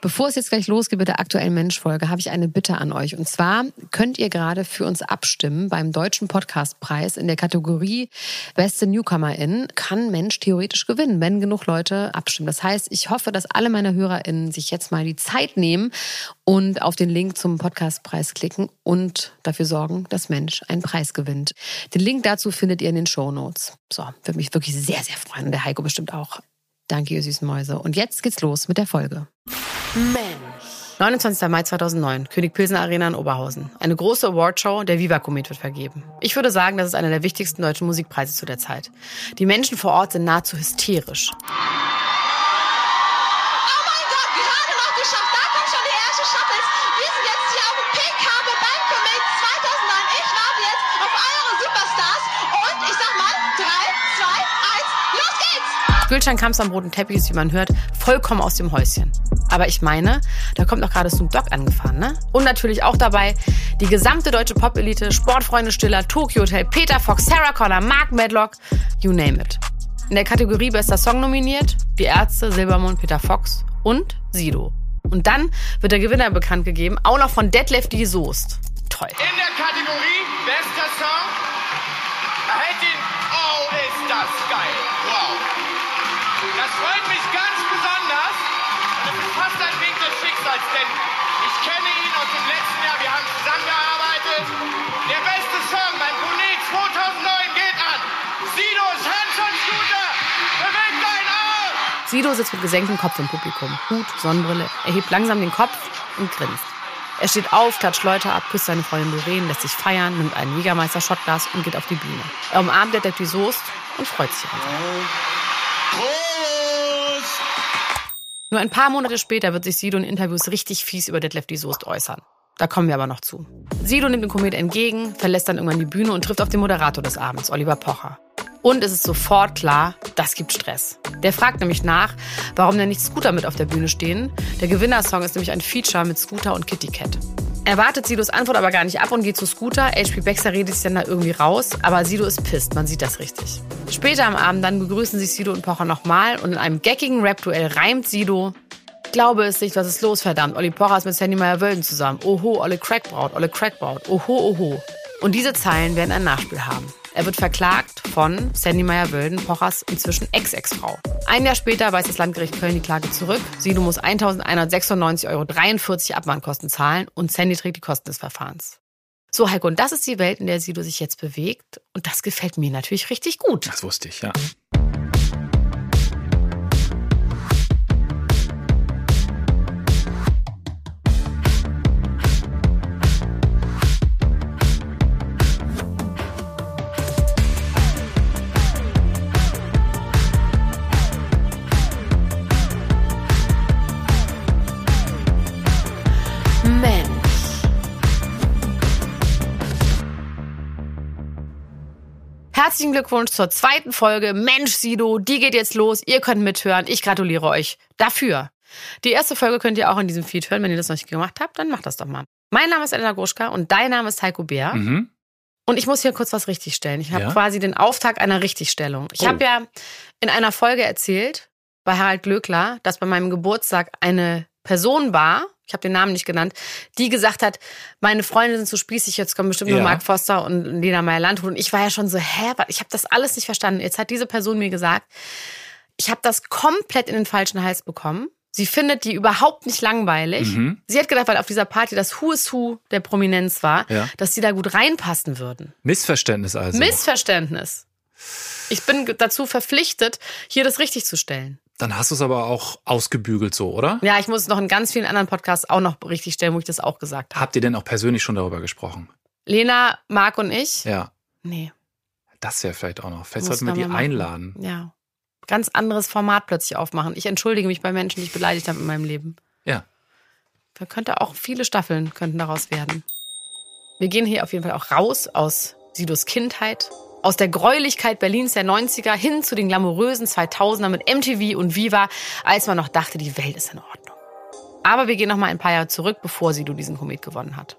Bevor es jetzt gleich losgeht mit der aktuellen Mensch-Folge, habe ich eine Bitte an euch. Und zwar könnt ihr gerade für uns abstimmen beim Deutschen Podcastpreis in der Kategorie Beste Newcomerin. Kann Mensch theoretisch gewinnen, wenn genug Leute abstimmen. Das heißt, ich hoffe, dass alle meine HörerInnen sich jetzt mal die Zeit nehmen und auf den Link zum Podcastpreis klicken und dafür sorgen, dass Mensch einen Preis gewinnt. Den Link dazu findet ihr in den Show Notes. So, würde mich wirklich sehr, sehr freuen. Der Heiko bestimmt auch. Danke, ihr süßen Mäuse. Und jetzt geht's los mit der Folge. Mensch. 29. Mai 2009, König Pilsen Arena in Oberhausen. Eine große Awardshow, der Viva Comet wird vergeben. Ich würde sagen, das ist einer der wichtigsten deutschen Musikpreise zu der Zeit. Die Menschen vor Ort sind nahezu hysterisch. Gülcan kam am roten Teppich, wie man hört, vollkommen aus dem Häuschen. Aber ich meine, da kommt noch gerade Snoop Dogg angefahren, ne? Und natürlich auch dabei die gesamte deutsche Pop-Elite, Sportfreunde Stiller, Tokyo Hotel, Peter Fox, Sarah Connor, Mark Medlock, you name it. In der Kategorie Bester Song nominiert die Ärzte, Silbermond, Peter Fox und Sido. Und dann wird der Gewinner bekannt gegeben, auch noch von Detlef die Soest. Toll. In der Kategorie Schicksals, denn ich kenne ihn aus dem letzten Jahr. Wir haben zusammengearbeitet. Der beste Song beim Konet 2009 geht an. Sidos Hanson Scooter. Beweg dein Arm. Sido sitzt mit gesenktem Kopf im Publikum. Hut, Sonnenbrille. Er hebt langsam den Kopf und grinst. Er steht auf, klatscht Leute ab, küsst seine Freundin Doreen, lässt sich feiern, nimmt einen Jägermeister-Shotglas und geht auf die Bühne. Er umarmt der die Soest und freut sich einfach. Nur ein paar Monate später wird sich Sido in Interviews richtig fies über Detlef die Soest äußern. Da kommen wir aber noch zu. Sido nimmt den Komet entgegen, verlässt dann irgendwann die Bühne und trifft auf den Moderator des Abends, Oliver Pocher. Und es ist sofort klar, das gibt Stress. Der fragt nämlich nach, warum denn nicht Scooter mit auf der Bühne stehen. Der Gewinnersong ist nämlich ein Feature mit Scooter und Kitty Cat. Er wartet Sidos Antwort aber gar nicht ab und geht zu Scooter. HP Baxter redet sich dann da irgendwie raus, aber Sido ist pisst, man sieht das richtig. Später am Abend dann begrüßen sich Sido und Pocher nochmal und in einem geckigen Rap-Duell reimt Sido Glaube es nicht, was ist los, verdammt. Olli Pocher ist mit Sandy Meyer-Wölden zusammen. Oho, Olle Crackbraut, Olle Crackbraut. Oho, oho. Und diese Zeilen werden ein Nachspiel haben. Er wird verklagt von Sandy Meyer-Wölden, Pochers inzwischen Ex-Ex-Frau. Ein Jahr später weist das Landgericht Köln die Klage zurück. Sido muss 1.196,43 Euro Abmahnkosten zahlen und Sandy trägt die Kosten des Verfahrens. So, Heiko, und das ist die Welt, in der Sido sich jetzt bewegt. Und das gefällt mir natürlich richtig gut. Das wusste ich, ja. Herzlichen Glückwunsch zur zweiten Folge Mensch Sido, die geht jetzt los. Ihr könnt mithören. Ich gratuliere euch dafür. Die erste Folge könnt ihr auch in diesem Feed hören. Wenn ihr das noch nicht gemacht habt, dann macht das doch mal. Mein Name ist Elena Gruschka und dein Name ist Heiko Bär. Mhm. Und ich muss hier kurz was richtigstellen. Ich habe ja? quasi den Auftakt einer Richtigstellung. Ich oh. habe ja in einer Folge erzählt bei Harald Glöckler, dass bei meinem Geburtstag eine Person war, ich habe den Namen nicht genannt, die gesagt hat, meine Freunde sind so spießig, jetzt kommen bestimmt ja. nur Mark Foster und Lena Meyer-Landrut. Und ich war ja schon so, hä, ich habe das alles nicht verstanden. Jetzt hat diese Person mir gesagt, ich habe das komplett in den falschen Hals bekommen. Sie findet die überhaupt nicht langweilig. Mhm. Sie hat gedacht, weil auf dieser Party das Who is Who der Prominenz war, ja. dass sie da gut reinpassen würden. Missverständnis also. Missverständnis. Ich bin dazu verpflichtet, hier das richtig zu stellen. Dann hast du es aber auch ausgebügelt so, oder? Ja, ich muss es noch in ganz vielen anderen Podcasts auch noch richtig stellen, wo ich das auch gesagt habe. Habt ihr denn auch persönlich schon darüber gesprochen? Lena, Marc und ich? Ja. Nee. Das wäre vielleicht auch noch. Vielleicht sollten wir die einladen. Ja. Ganz anderes Format plötzlich aufmachen. Ich entschuldige mich bei Menschen, die ich beleidigt habe in meinem Leben. Ja. Da könnte auch viele Staffeln könnten daraus werden. Wir gehen hier auf jeden Fall auch raus aus Sidos Kindheit, aus der Gräulichkeit Berlins der 90er hin zu den glamourösen 2000er mit MTV und Viva, als man noch dachte, die Welt ist in Ordnung. Aber wir gehen noch mal ein paar Jahre zurück, bevor Sido diesen Komet gewonnen hat.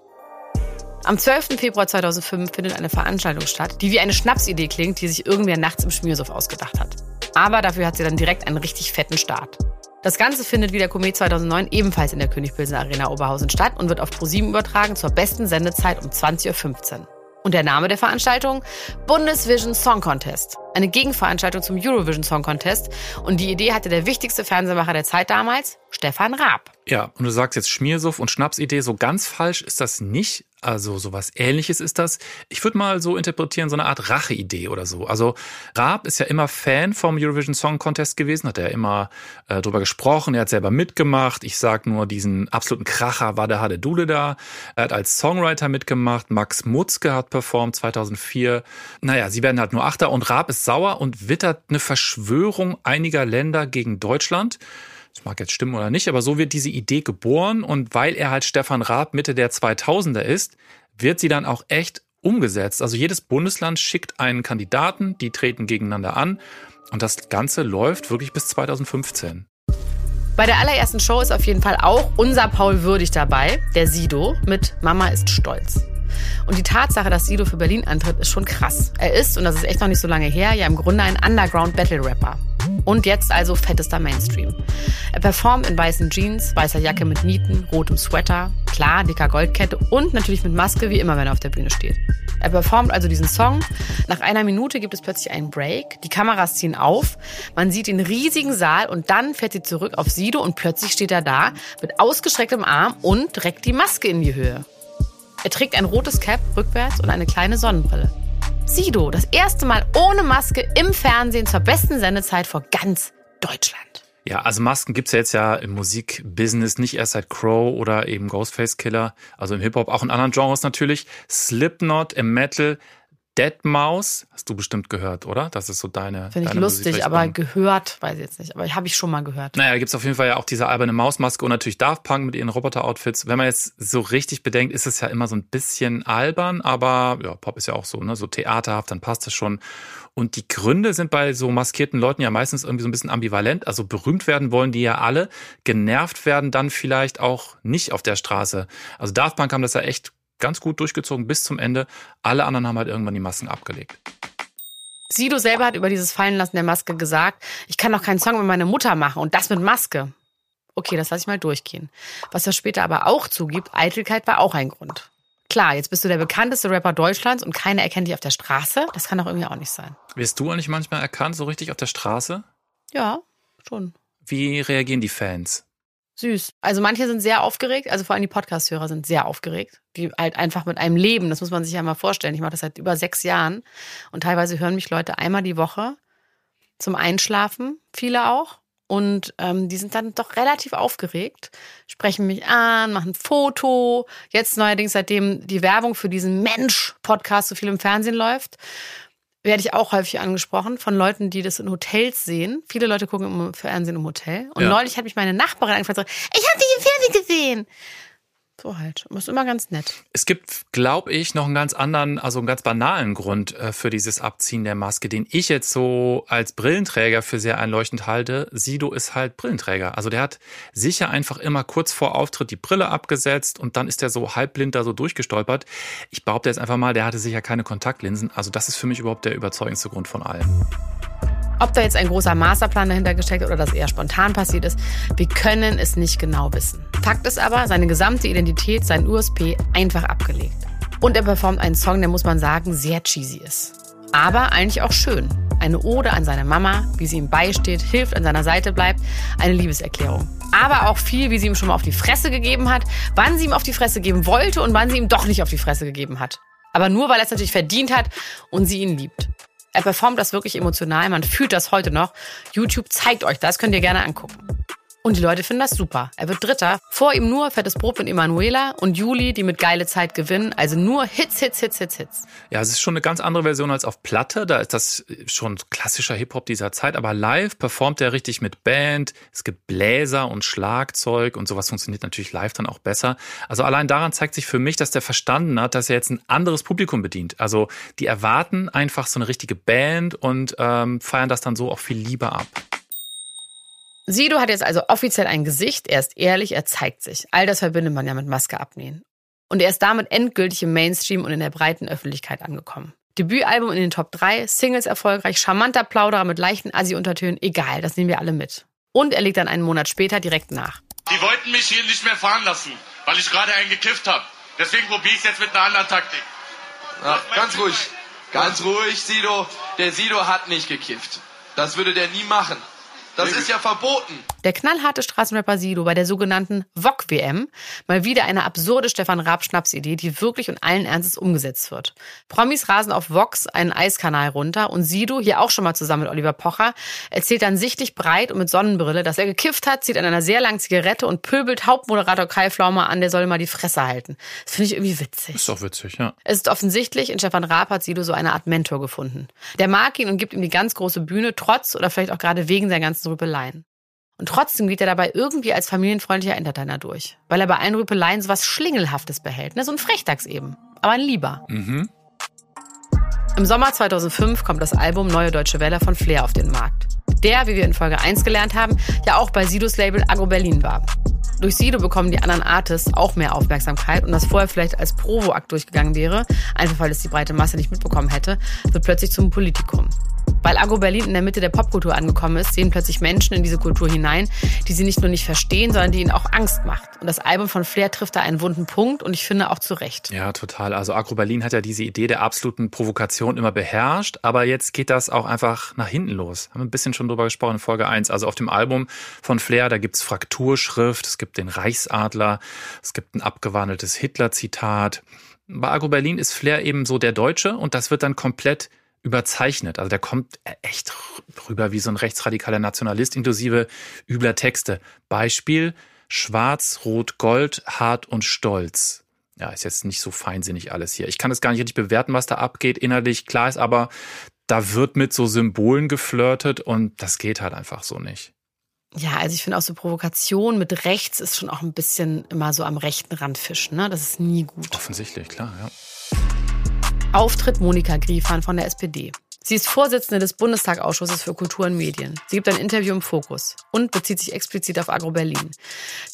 Am 12. Februar 2005 findet eine Veranstaltung statt, die wie eine Schnapsidee klingt, die sich irgendwer nachts im Schmiersuff ausgedacht hat. Aber dafür hat sie dann direkt einen richtig fetten Start. Das Ganze findet wie der Komet 2009 ebenfalls in der König Pilsener Arena Oberhausen statt und wird auf ProSieben übertragen zur besten Sendezeit um 20.15 Uhr. Und der Name der Veranstaltung? Bundesvision Song Contest. Eine Gegenveranstaltung zum Eurovision Song Contest. Und die Idee hatte der wichtigste Fernsehmacher der Zeit damals, Stefan Raab. Ja, und du sagst jetzt Schmiersuff und Schnapsidee. So ganz falsch ist das nicht. Also sowas ähnliches ist das. Ich würde mal so interpretieren, so eine Art Racheidee oder so. Also Raab ist ja immer Fan vom Eurovision Song Contest gewesen, hat er immer äh, drüber gesprochen, er hat selber mitgemacht. Ich sag nur diesen absoluten Kracher war der Hade Dule da. Er hat als Songwriter mitgemacht, Max Mutzke hat performt 2004. Naja, sie werden halt nur Achter und Raab ist sauer und wittert eine Verschwörung einiger Länder gegen Deutschland. Das mag jetzt stimmen oder nicht, aber so wird diese Idee geboren und weil er halt Stefan Raab Mitte der 2000er ist, wird sie dann auch echt umgesetzt. Also jedes Bundesland schickt einen Kandidaten, die treten gegeneinander an und das Ganze läuft wirklich bis 2015. Bei der allerersten Show ist auf jeden Fall auch unser Paul Würdig dabei, der Sido mit Mama ist stolz. Und die Tatsache, dass Sido für Berlin antritt, ist schon krass. Er ist, und das ist echt noch nicht so lange her, ja im Grunde ein Underground-Battle-Rapper. Und jetzt also fettester Mainstream. Er performt in weißen Jeans, weißer Jacke mit Nieten, rotem Sweater, klar, dicker Goldkette und natürlich mit Maske, wie immer, wenn er auf der Bühne steht. Er performt also diesen Song. Nach einer Minute gibt es plötzlich einen Break. Die Kameras ziehen auf. Man sieht den riesigen Saal und dann fährt sie zurück auf Sido und plötzlich steht er da mit ausgestrecktem Arm und reckt die Maske in die Höhe. Er trägt ein rotes Cap rückwärts und eine kleine Sonnenbrille. Sido, das erste Mal ohne Maske im Fernsehen zur besten Sendezeit vor ganz Deutschland. Ja, also Masken gibt's ja jetzt ja im Musikbusiness nicht erst seit Crow oder eben Ghostface Killer, also im Hip-Hop, auch in anderen Genres natürlich. Slipknot im Metal Deadmaus hast du bestimmt gehört, oder? Das ist so deine. Finde ich lustig, aber gehört, weiß ich jetzt nicht. Aber habe ich schon mal gehört. Naja, da gibt es auf jeden Fall ja auch diese alberne Mausmaske und natürlich Daft Punk mit ihren Roboter-Outfits. Wenn man jetzt so richtig bedenkt, ist es ja immer so ein bisschen albern, aber ja, Pop ist ja auch so, ne? So theaterhaft, dann passt es schon. Und die Gründe sind bei so maskierten Leuten ja meistens irgendwie so ein bisschen ambivalent. Also berühmt werden wollen die ja alle, genervt werden dann vielleicht auch nicht auf der Straße. Also Daft Punk haben das ja echt ganz gut durchgezogen bis zum Ende. Alle anderen haben halt irgendwann die Masken abgelegt. Sido selber hat über dieses Fallenlassen der Maske gesagt, ich kann doch keinen Song mit meiner Mutter machen und das mit Maske. Okay, das lasse ich mal durchgehen. Was er später aber auch zugibt, Eitelkeit war auch ein Grund. Klar, jetzt bist du der bekannteste Rapper Deutschlands und keiner erkennt dich auf der Straße. Das kann doch irgendwie auch nicht sein. Wirst du eigentlich manchmal erkannt, so richtig auf der Straße? Ja, schon. Wie reagieren die Fans? Süß. Also manche sind sehr aufgeregt, also vor allem die Podcast-Hörer sind sehr aufgeregt, die halt einfach mit einem leben, das muss man sich ja mal vorstellen. Ich mache das seit über sechs Jahren und teilweise hören mich Leute einmal die Woche zum Einschlafen, viele auch. Und ähm, die sind dann doch relativ aufgeregt, sprechen mich an, machen ein Foto. Jetzt neuerdings, seitdem die Werbung für diesen Mensch-Podcast so viel im Fernsehen läuft, werde ich auch häufig angesprochen von Leuten, die das in Hotels sehen. Viele Leute gucken im Fernsehen im Hotel. Und ja. neulich hat mich meine Nachbarin angefragt, ich habe dich im Fernsehen gesehen. So halt. Und ist immer ganz nett. Es gibt, glaube ich, noch einen ganz anderen, also einen ganz banalen Grund äh, für dieses Abziehen der Maske, den ich jetzt so als Brillenträger für sehr einleuchtend halte. Sido ist halt Brillenträger. Also der hat sicher einfach immer kurz vor Auftritt die Brille abgesetzt und dann ist er so halbblind da so durchgestolpert. Ich behaupte jetzt einfach mal, der hatte sicher keine Kontaktlinsen. Also das ist für mich überhaupt der überzeugendste Grund von allem. Ob da jetzt ein großer Masterplan dahinter gesteckt oder das eher spontan passiert ist, wir können es nicht genau wissen. Fakt ist aber, seine gesamte Identität, sein USP einfach abgelegt. Und er performt einen Song, der muss man sagen, sehr cheesy ist. Aber eigentlich auch schön. Eine Ode an seine Mama, wie sie ihm beisteht, hilft, an seiner Seite bleibt. Eine Liebeserklärung. Aber auch viel, wie sie ihm schon mal auf die Fresse gegeben hat, wann sie ihm auf die Fresse geben wollte und wann sie ihm doch nicht auf die Fresse gegeben hat. Aber nur, weil er es natürlich verdient hat und sie ihn liebt. Er performt das wirklich emotional, man fühlt das heute noch. YouTube zeigt euch das, könnt ihr gerne angucken. Und die Leute finden das super. Er wird Dritter. Vor ihm nur Fettes Brot mit Emanuela und Juli, die mit geile Zeit gewinnen. Also nur Hits, Hits, Hits, Hits, Hits. Ja, es ist schon eine ganz andere Version als auf Platte. Da ist das schon klassischer Hip-Hop dieser Zeit. Aber live performt er richtig mit Band. Es gibt Bläser und Schlagzeug und sowas funktioniert natürlich live dann auch besser. Also allein daran zeigt sich für mich, dass der verstanden hat, dass er jetzt ein anderes Publikum bedient. Also die erwarten einfach so eine richtige Band und ähm, feiern das dann so auch viel lieber ab. Sido hat jetzt also offiziell ein Gesicht, er ist ehrlich, er zeigt sich. All das verbindet man ja mit Maske abnehmen. Und er ist damit endgültig im Mainstream und in der breiten Öffentlichkeit angekommen. Debütalbum in den Top 3, Singles erfolgreich, charmanter Plauderer mit leichten Assi-Untertönen, egal, das nehmen wir alle mit. Und er legt dann einen Monat später direkt nach. Die wollten mich hier nicht mehr fahren lassen, weil ich gerade einen gekifft habe. Deswegen probiere ich es jetzt mit einer anderen Taktik. Ja, ganz ruhig. Ganz ruhig, Sido. Der Sido hat nicht gekifft. Das würde der nie machen. Das ist ja verboten. Der knallharte Straßenrapper Sido bei der sogenannten VOG-WM. Mal wieder eine absurde Stefan Raab-Schnapsidee, die wirklich und allen Ernstes umgesetzt wird. Promis rasen auf Vox einen Eiskanal runter und Sido, hier auch schon mal zusammen mit Oliver Pocher, erzählt dann sichtlich breit und mit Sonnenbrille, dass er gekifft hat, zieht an einer sehr langen Zigarette und pöbelt Hauptmoderator Kai Flaumer an, der soll mal die Fresse halten. Das finde ich irgendwie witzig. Ist doch witzig, ja. Es ist offensichtlich, in Stefan Raab hat Sido so eine Art Mentor gefunden. Der mag ihn und gibt ihm die ganz große Bühne, trotz oder vielleicht auch gerade wegen seiner ganzen Rüpeleien. Und trotzdem geht er dabei irgendwie als familienfreundlicher Entertainer durch. Weil er bei allen Rüpeleien so was Schlingelhaftes behält. Ne? So ein Frechdachs eben. Aber ein Lieber. Mhm. Im Sommer 2005 kommt das Album Neue Deutsche Welle von Flair auf den Markt. Der, wie wir in Folge 1 gelernt haben, ja auch bei Sidos Label Agro Berlin war. Durch Sido bekommen die anderen Artists auch mehr Aufmerksamkeit und das vorher vielleicht als Provo-Akt durchgegangen wäre, einfach weil es die breite Masse nicht mitbekommen hätte, wird plötzlich zum Politikum. Weil Agro Berlin in der Mitte der Popkultur angekommen ist, sehen plötzlich Menschen in diese Kultur hinein, die sie nicht nur nicht verstehen, sondern die ihnen auch Angst macht. Und das Album von Flair trifft da einen wunden Punkt und ich finde auch zu Recht. Ja, total. Also Agro Berlin hat ja diese Idee der absoluten Provokation immer beherrscht, aber jetzt geht das auch einfach nach hinten los. Haben wir ein bisschen schon drüber gesprochen in Folge 1. Also auf dem Album von Flair, da gibt's Frakturschrift, es gibt den Reichsadler, es gibt ein abgewandeltes Hitler-Zitat. Bei Agro Berlin ist Flair eben so der Deutsche und das wird dann komplett überzeichnet. Also der kommt echt rüber wie so ein rechtsradikaler Nationalist, inklusive übler Texte. Beispiel Schwarz, Rot, Gold, hart und stolz. Ja, ist jetzt nicht so feinsinnig alles hier. Ich kann es gar nicht richtig bewerten, was da abgeht. Innerlich klar ist aber, da wird mit so Symbolen geflirtet und das geht halt einfach so nicht. Ja, also ich finde auch so Provokation mit rechts ist schon auch ein bisschen immer so am rechten Rand fischen. Ne? Das ist nie gut. Offensichtlich, klar, ja. Auftritt Monika Griefahn von der SPD. Sie ist Vorsitzende des Bundestagausschusses für Kultur und Medien. Sie gibt ein Interview im Fokus und bezieht sich explizit auf Agro Berlin.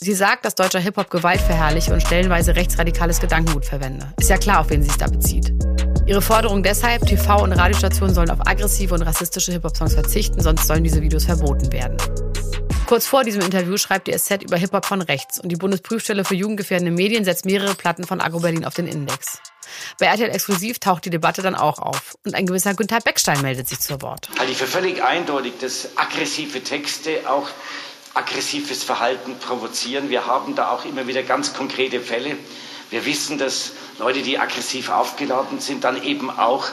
Sie sagt, dass deutscher Hip-Hop Gewalt verherrliche und stellenweise rechtsradikales Gedankengut verwende. Ist ja klar, auf wen sie sich da bezieht. Ihre Forderung deshalb, TV- und Radiostationen sollen auf aggressive und rassistische Hip-Hop-Songs verzichten, sonst sollen diese Videos verboten werden. Kurz vor diesem Interview schreibt die SZ über Hip-Hop von rechts und die Bundesprüfstelle für jugendgefährdende Medien setzt mehrere Platten von Agro Berlin auf den Index. Bei RTL Exklusiv taucht die Debatte dann auch auf. Und ein gewisser Günther Beckstein meldet sich zu Wort. Halte ich für völlig eindeutig, dass aggressive Texte auch aggressives Verhalten provozieren. Wir haben da auch immer wieder ganz konkrete Fälle. Wir wissen, dass Leute, die aggressiv aufgeladen sind, dann eben auch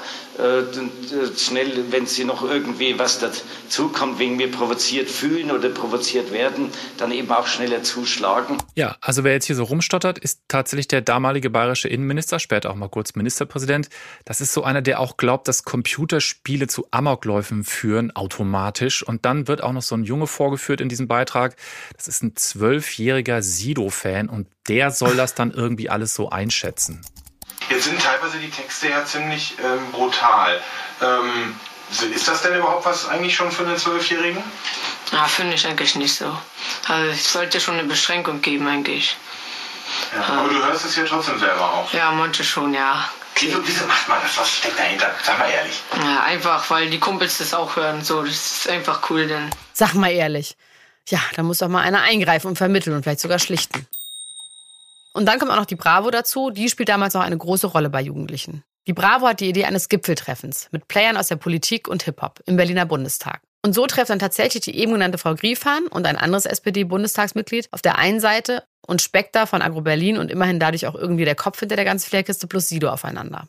schnell, wenn sie noch irgendwie was dazukommt, wegen mir provoziert fühlen oder provoziert werden, dann eben auch schneller zuschlagen. Ja, also wer jetzt hier so rumstottert, ist tatsächlich der damalige bayerische Innenminister, später auch mal kurz Ministerpräsident. Das ist so einer, der auch glaubt, dass Computerspiele zu Amokläufen führen, automatisch. Und dann wird auch noch so ein Junge vorgeführt in diesem Beitrag. Das ist ein zwölfjähriger Sido-Fan und der soll das dann irgendwie alles so einschätzen. Jetzt sind teilweise die Texte ja ziemlich ähm, brutal. Ähm, ist das denn überhaupt was eigentlich schon für einen Zwölfjährigen? Ja, finde ich eigentlich nicht so. Also es sollte schon eine Beschränkung geben eigentlich. Ja, aber du hörst es ja trotzdem selber auch. Ja, manche schon, ja. Wieso, wieso macht man das? Was steckt dahinter? Sag mal ehrlich. Ja, einfach, weil die Kumpels das auch hören. So, das ist einfach cool denn. Sag mal ehrlich. Ja, da muss doch mal einer eingreifen und vermitteln und vielleicht sogar schlichten. Und dann kommt auch noch die Bravo dazu. Die spielt damals noch eine große Rolle bei Jugendlichen. Die Bravo hat die Idee eines Gipfeltreffens mit Playern aus der Politik und Hip-Hop im Berliner Bundestag. Und so trifft dann tatsächlich die eben genannte Frau Griefahn und ein anderes SPD-Bundestagsmitglied auf der einen Seite und Spekter von Agro Berlin und immerhin dadurch auch irgendwie der Kopf hinter der ganzen Flairkiste plus Sido aufeinander.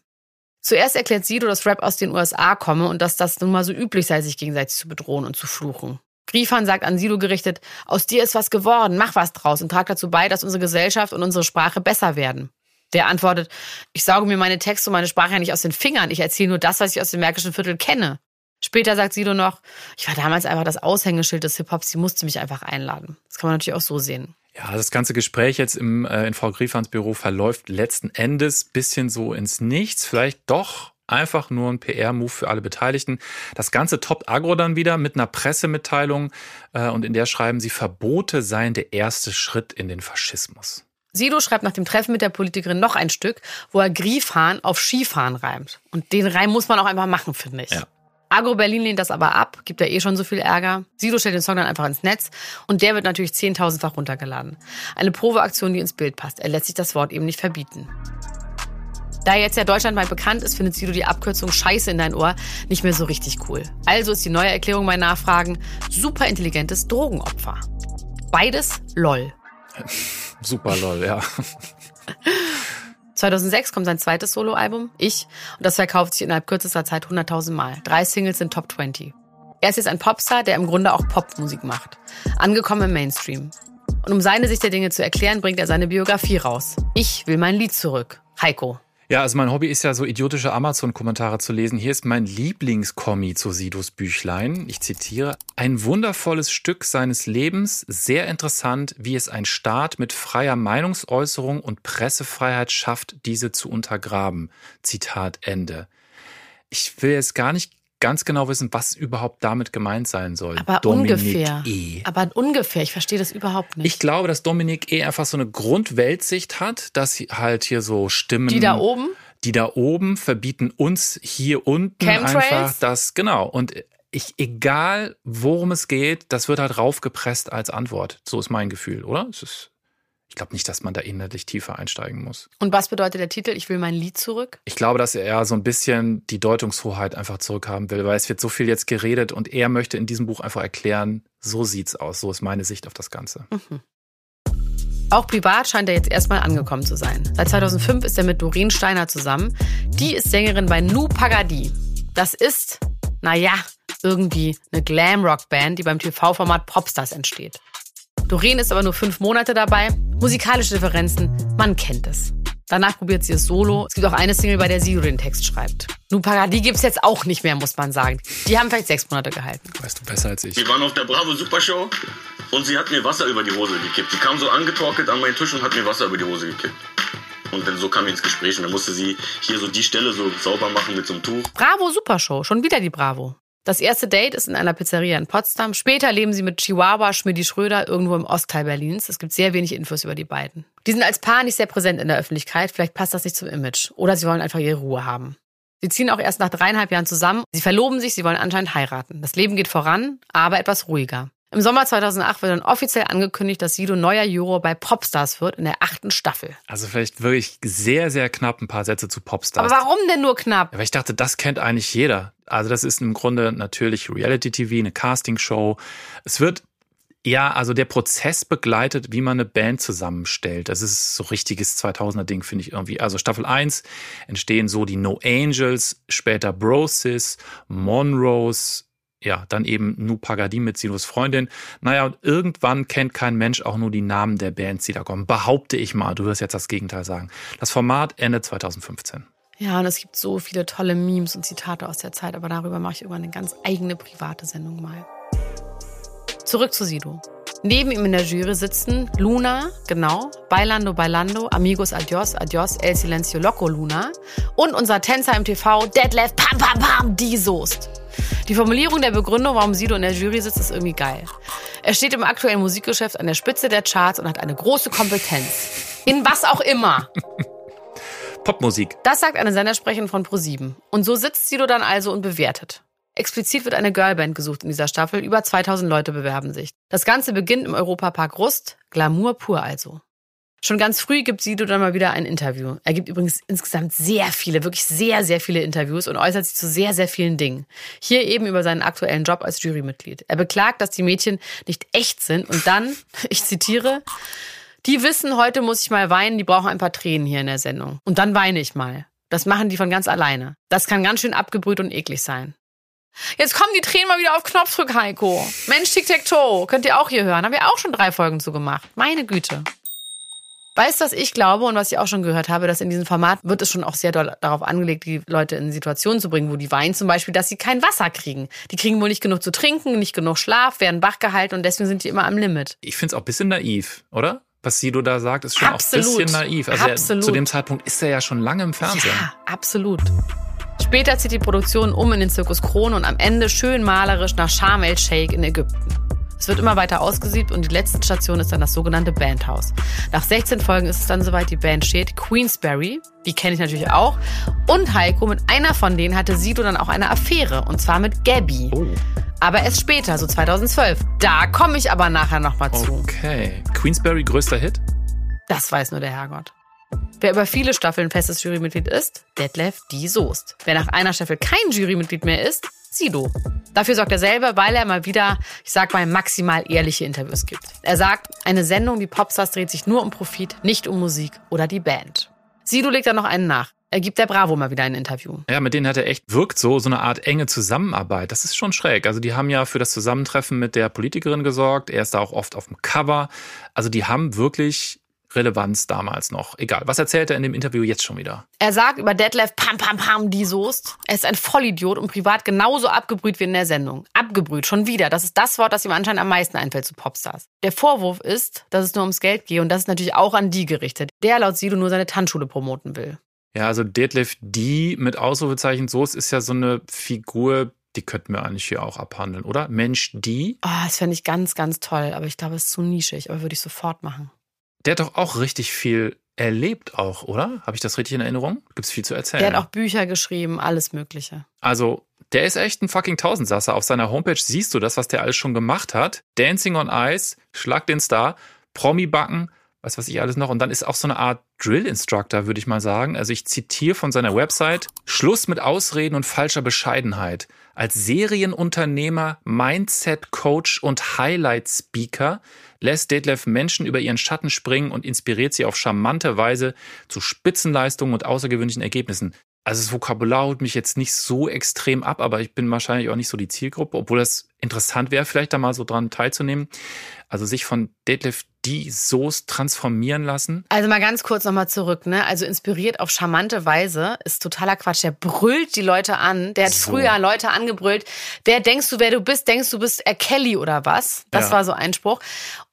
Zuerst erklärt Sido, dass Rap aus den USA komme und dass das nun mal so üblich sei, sich gegenseitig zu bedrohen und zu fluchen. Griefan sagt an Sido gerichtet, aus dir ist was geworden, mach was draus und trag dazu bei, dass unsere Gesellschaft und unsere Sprache besser werden. Der antwortet, ich sauge mir meine Texte und meine Sprache ja nicht aus den Fingern, ich erzähle nur das, was ich aus dem Märkischen Viertel kenne. Später sagt Sido noch, ich war damals einfach das Aushängeschild des Hip-Hops, sie musste mich einfach einladen. Das kann man natürlich auch so sehen. Ja, das ganze Gespräch jetzt im, äh, in Frau Griefans Büro verläuft letzten Endes bisschen so ins Nichts. Vielleicht doch einfach nur ein PR-Move für alle Beteiligten. Das Ganze toppt Agro dann wieder mit einer Pressemitteilung äh, und in der schreiben sie, Verbote seien der erste Schritt in den Faschismus. Sido schreibt nach dem Treffen mit der Politikerin noch ein Stück, wo er Griefhahn auf Skifahren reimt. Und den Reim muss man auch einfach machen, finde ich. Ja. Agro Berlin lehnt das aber ab, gibt ja eh schon so viel Ärger. Sido stellt den Song dann einfach ins Netz und der wird natürlich zehntausendfach runtergeladen. Eine Provoaktion, die ins Bild passt. Er lässt sich das Wort eben nicht verbieten. Da jetzt ja deutschlandweit bekannt ist, findet Sido die Abkürzung Scheiße in dein Ohr nicht mehr so richtig cool. Also ist die neue Erklärung bei Nachfragen superintelligentes Drogenopfer. Beides LOL. Super lol, ja. 2006 kommt sein zweites Soloalbum, Ich, und das verkauft sich innerhalb kürzester Zeit 100.000 Mal. Drei Singles sind Top 20. Er ist jetzt ein Popstar, der im Grunde auch Popmusik macht. Angekommen im Mainstream. Und um seine Sicht der Dinge zu erklären, bringt er seine Biografie raus. Ich will mein Lied zurück. Heiko. Ja, also mein Hobby ist ja so idiotische Amazon-Kommentare zu lesen. Hier ist mein Lieblingskommi zu Sidos Büchlein. Ich zitiere. Ein wundervolles Stück seines Lebens, sehr interessant, wie es ein Staat mit freier Meinungsäußerung und Pressefreiheit schafft, diese zu untergraben. Zitat Ende. Ich will jetzt gar nicht ganz genau wissen, was überhaupt damit gemeint sein soll. Aber Dominik ungefähr. E. Aber ungefähr, ich verstehe das überhaupt nicht. Ich glaube, dass Dominik E. einfach so eine Grundweltsicht hat, dass halt hier so Stimmen. die da oben? Die da oben verbieten uns hier unten Chemtrails? einfach das, genau. Und ich, egal worum es geht, das wird halt raufgepresst als Antwort. So ist mein Gefühl, oder? Es ist, ich glaube nicht, dass man da inhaltlich tiefer einsteigen muss. Und was bedeutet der Titel? Ich will mein Lied zurück? Ich glaube, dass er so ein bisschen die Deutungshoheit einfach zurückhaben will, weil es wird so viel jetzt geredet und er möchte in diesem Buch einfach erklären, so sieht's aus. So ist meine Sicht auf das Ganze. Auch privat scheint er jetzt erstmal angekommen zu sein. Seit 2005 ist er mit Doreen Steiner zusammen. Die ist Sängerin bei Nu Pagadi. Das ist, naja, irgendwie eine Glamrock-Band, die beim TV-Format Popstars entsteht. Doreen ist aber nur fünf Monate dabei. Musikalische Differenzen, man kennt es. Danach probiert sie es solo. Es gibt auch eine Single, bei der Sido den Text schreibt. Nu Pagadi gibt's jetzt auch nicht mehr, muss man sagen. Die haben vielleicht sechs Monate gehalten. Weißt du besser als ich. Wir waren auf der Bravo Supershow und sie hat mir Wasser über die Hose gekippt. Sie kam so angetorkelt an meinen Tisch und hat mir Wasser über die Hose gekippt. Und dann so kam wir ins Gespräch und dann musste sie hier so die Stelle so sauber machen mit so einem Tuch. Bravo Supershow, schon wieder die Bravo. Das erste Date ist in einer Pizzeria in Potsdam. Später leben sie mit Chihuahua Schmidti Schröder irgendwo im Ostteil Berlins. Es gibt sehr wenig Infos über die beiden. Die sind als Paar nicht sehr präsent in der Öffentlichkeit. Vielleicht passt das nicht zum Image. Oder sie wollen einfach ihre Ruhe haben. Sie ziehen auch erst nach dreieinhalb Jahren zusammen. Sie verloben sich, sie wollen anscheinend heiraten. Das Leben geht voran, aber etwas ruhiger. Im Sommer 2008 wird dann offiziell angekündigt, dass Sido neuer Juror bei Popstars wird in der achten Staffel. Also vielleicht wirklich sehr, sehr knapp ein paar Sätze zu Popstars. Aber warum denn nur knapp? Aber ich dachte, das kennt eigentlich jeder. Also das ist im Grunde natürlich Reality-TV, eine Castingshow. Es wird ja, also der Prozess begleitet, wie man eine Band zusammenstellt. Das ist so richtiges 2000er-Ding, finde ich irgendwie. Also Staffel 1 entstehen so die No Angels, später Brosis, Monrose, ja, dann eben Nu Pagadi mit Silos Freundin. Naja, und irgendwann kennt kein Mensch auch nur die Namen der Bands, die da kommen. Behaupte ich mal. Du wirst jetzt das Gegenteil sagen. Das Format endet 2015. Ja, und es gibt so viele tolle Memes und Zitate aus der Zeit, aber darüber mache ich irgendwann eine ganz eigene private Sendung mal. Zurück zu Sido. Neben ihm in der Jury sitzen Luna, genau, Bailando Bailando, Amigos Adios, Adios, El Silencio Loco Luna und unser Tänzer im TV, Detlef Pam Pam Pam, die Soest. Die Formulierung der Begründung, warum Sido in der Jury sitzt, ist irgendwie geil. Er steht im aktuellen Musikgeschäft an der Spitze der Charts und hat eine große Kompetenz. In was auch immer. Popmusik. Das sagt eine Sendersprecherin von ProSieben. Und so sitzt Sido dann also und bewertet. Explizit wird eine Girlband gesucht in dieser Staffel. Über 2000 Leute bewerben sich. Das Ganze beginnt im Europapark Rust. Glamour pur also. Schon ganz früh gibt Sido dann mal wieder ein Interview. Er gibt übrigens insgesamt sehr viele, wirklich sehr, sehr viele Interviews und äußert sich zu sehr, sehr vielen Dingen. Hier eben über seinen aktuellen Job als Jurymitglied. Er beklagt, dass die Mädchen nicht echt sind und dann, ich zitiere, die wissen, heute muss ich mal weinen, die brauchen ein paar Tränen hier in der Sendung. Und dann weine ich mal. Das machen die von ganz alleine. Das kann ganz schön abgebrüht und eklig sein. Jetzt kommen die Tränen mal wieder auf Knopfdruck, Heiko. Mensch, Tic-Tac-Toe. Könnt ihr auch hier hören. Haben wir auch schon drei Folgen zu gemacht. Meine Güte. Weißt du, was ich glaube und was ich auch schon gehört habe, dass in diesem Format wird es schon auch sehr doll darauf angelegt, die Leute in Situationen zu bringen, wo die weinen zum Beispiel, dass sie kein Wasser kriegen. Die kriegen wohl nicht genug zu trinken, nicht genug Schlaf, werden wach gehalten und deswegen sind die immer am Limit. Ich finde es auch ein bisschen naiv, oder? Was Sido da sagt, ist schon Absolut. auch ein bisschen naiv. Also er, zu dem Zeitpunkt ist er ja schon lange im Fernsehen. Ja, absolut. Später zieht die Produktion um in den Zirkus Krone und am Ende schön malerisch nach Sharm el-Sheikh in Ägypten. Es wird immer weiter ausgesiebt und die letzte Station ist dann das sogenannte Bandhaus. Nach 16 Folgen ist es dann soweit, die Band steht. Queensberry, die kenne ich natürlich auch. Und Heiko, mit einer von denen hatte Sido dann auch eine Affäre. Und zwar mit Gabby. Oh. Aber erst später, so 2012. Da komme ich aber nachher nochmal zu. Okay. Queensberry, größter Hit? Das weiß nur der Herrgott. Wer über viele Staffeln festes Jurymitglied ist, Detlef die Soest. Wer nach einer Staffel kein Jurymitglied mehr ist, Sido. Dafür sorgt er selber, weil er mal wieder, ich sag mal, maximal ehrliche Interviews gibt. Er sagt, eine Sendung wie Popstars dreht sich nur um Profit, nicht um Musik oder die Band. Sido legt dann noch einen nach. Er gibt der Bravo mal wieder ein Interview. Ja, mit denen hat er echt wirkt so, so eine Art enge Zusammenarbeit. Das ist schon schräg. Also die haben ja für das Zusammentreffen mit der Politikerin gesorgt. Er ist da auch oft auf dem Cover. Also die haben wirklich Relevanz damals noch. Egal. Was erzählt er in dem Interview jetzt schon wieder? Er sagt über Detlef Pam Pam Pam die Soest. Er ist ein Vollidiot und privat genauso abgebrüht wie in der Sendung. Abgebrüht, schon wieder. Das ist das Wort, das ihm anscheinend am meisten einfällt zu Popstars. Der Vorwurf ist, dass es nur ums Geld gehe und das ist natürlich auch an die gerichtet, der laut Sido nur seine Tanzschule promoten will. Ja, also Detlef die mit Ausrufezeichen Soest ist ja so eine Figur, die könnten wir eigentlich hier auch abhandeln, oder? Mensch, die? Oh, das fände ich ganz, ganz toll, aber ich glaube, es ist zu nischig, aber würde ich sofort machen. Der hat doch auch richtig viel erlebt auch, oder? Habe ich das richtig in Erinnerung? Gibt es viel zu erzählen? Der hat auch Bücher geschrieben, alles Mögliche. Also, der ist echt ein fucking Tausendsasser. Auf seiner Homepage siehst du das, was der alles schon gemacht hat. Dancing on Ice, Schlag den Star, Promi-Backen, was weiß ich alles noch. Und dann ist auch so eine Art Drill-Instructor, würde ich mal sagen. Also ich zitiere von seiner Website. Schluss mit Ausreden und falscher Bescheidenheit. Als Serienunternehmer, Mindset-Coach und Highlight-Speaker lässt Detlef Menschen über ihren Schatten springen und inspiriert sie auf charmante Weise zu Spitzenleistungen und außergewöhnlichen Ergebnissen. Also das Vokabular holt mich jetzt nicht so extrem ab, aber ich bin wahrscheinlich auch nicht so die Zielgruppe, obwohl das interessant wäre, vielleicht da mal so dran teilzunehmen. Also sich von Detlef die Soße transformieren lassen. Also mal ganz kurz nochmal zurück, ne? Also inspiriert auf charmante Weise ist totaler Quatsch. Der brüllt die Leute an. Der hat So. früher Leute angebrüllt. Wer denkst du, wer du bist? Denkst du bist er Kelly oder was? Das Ja. war so ein Spruch.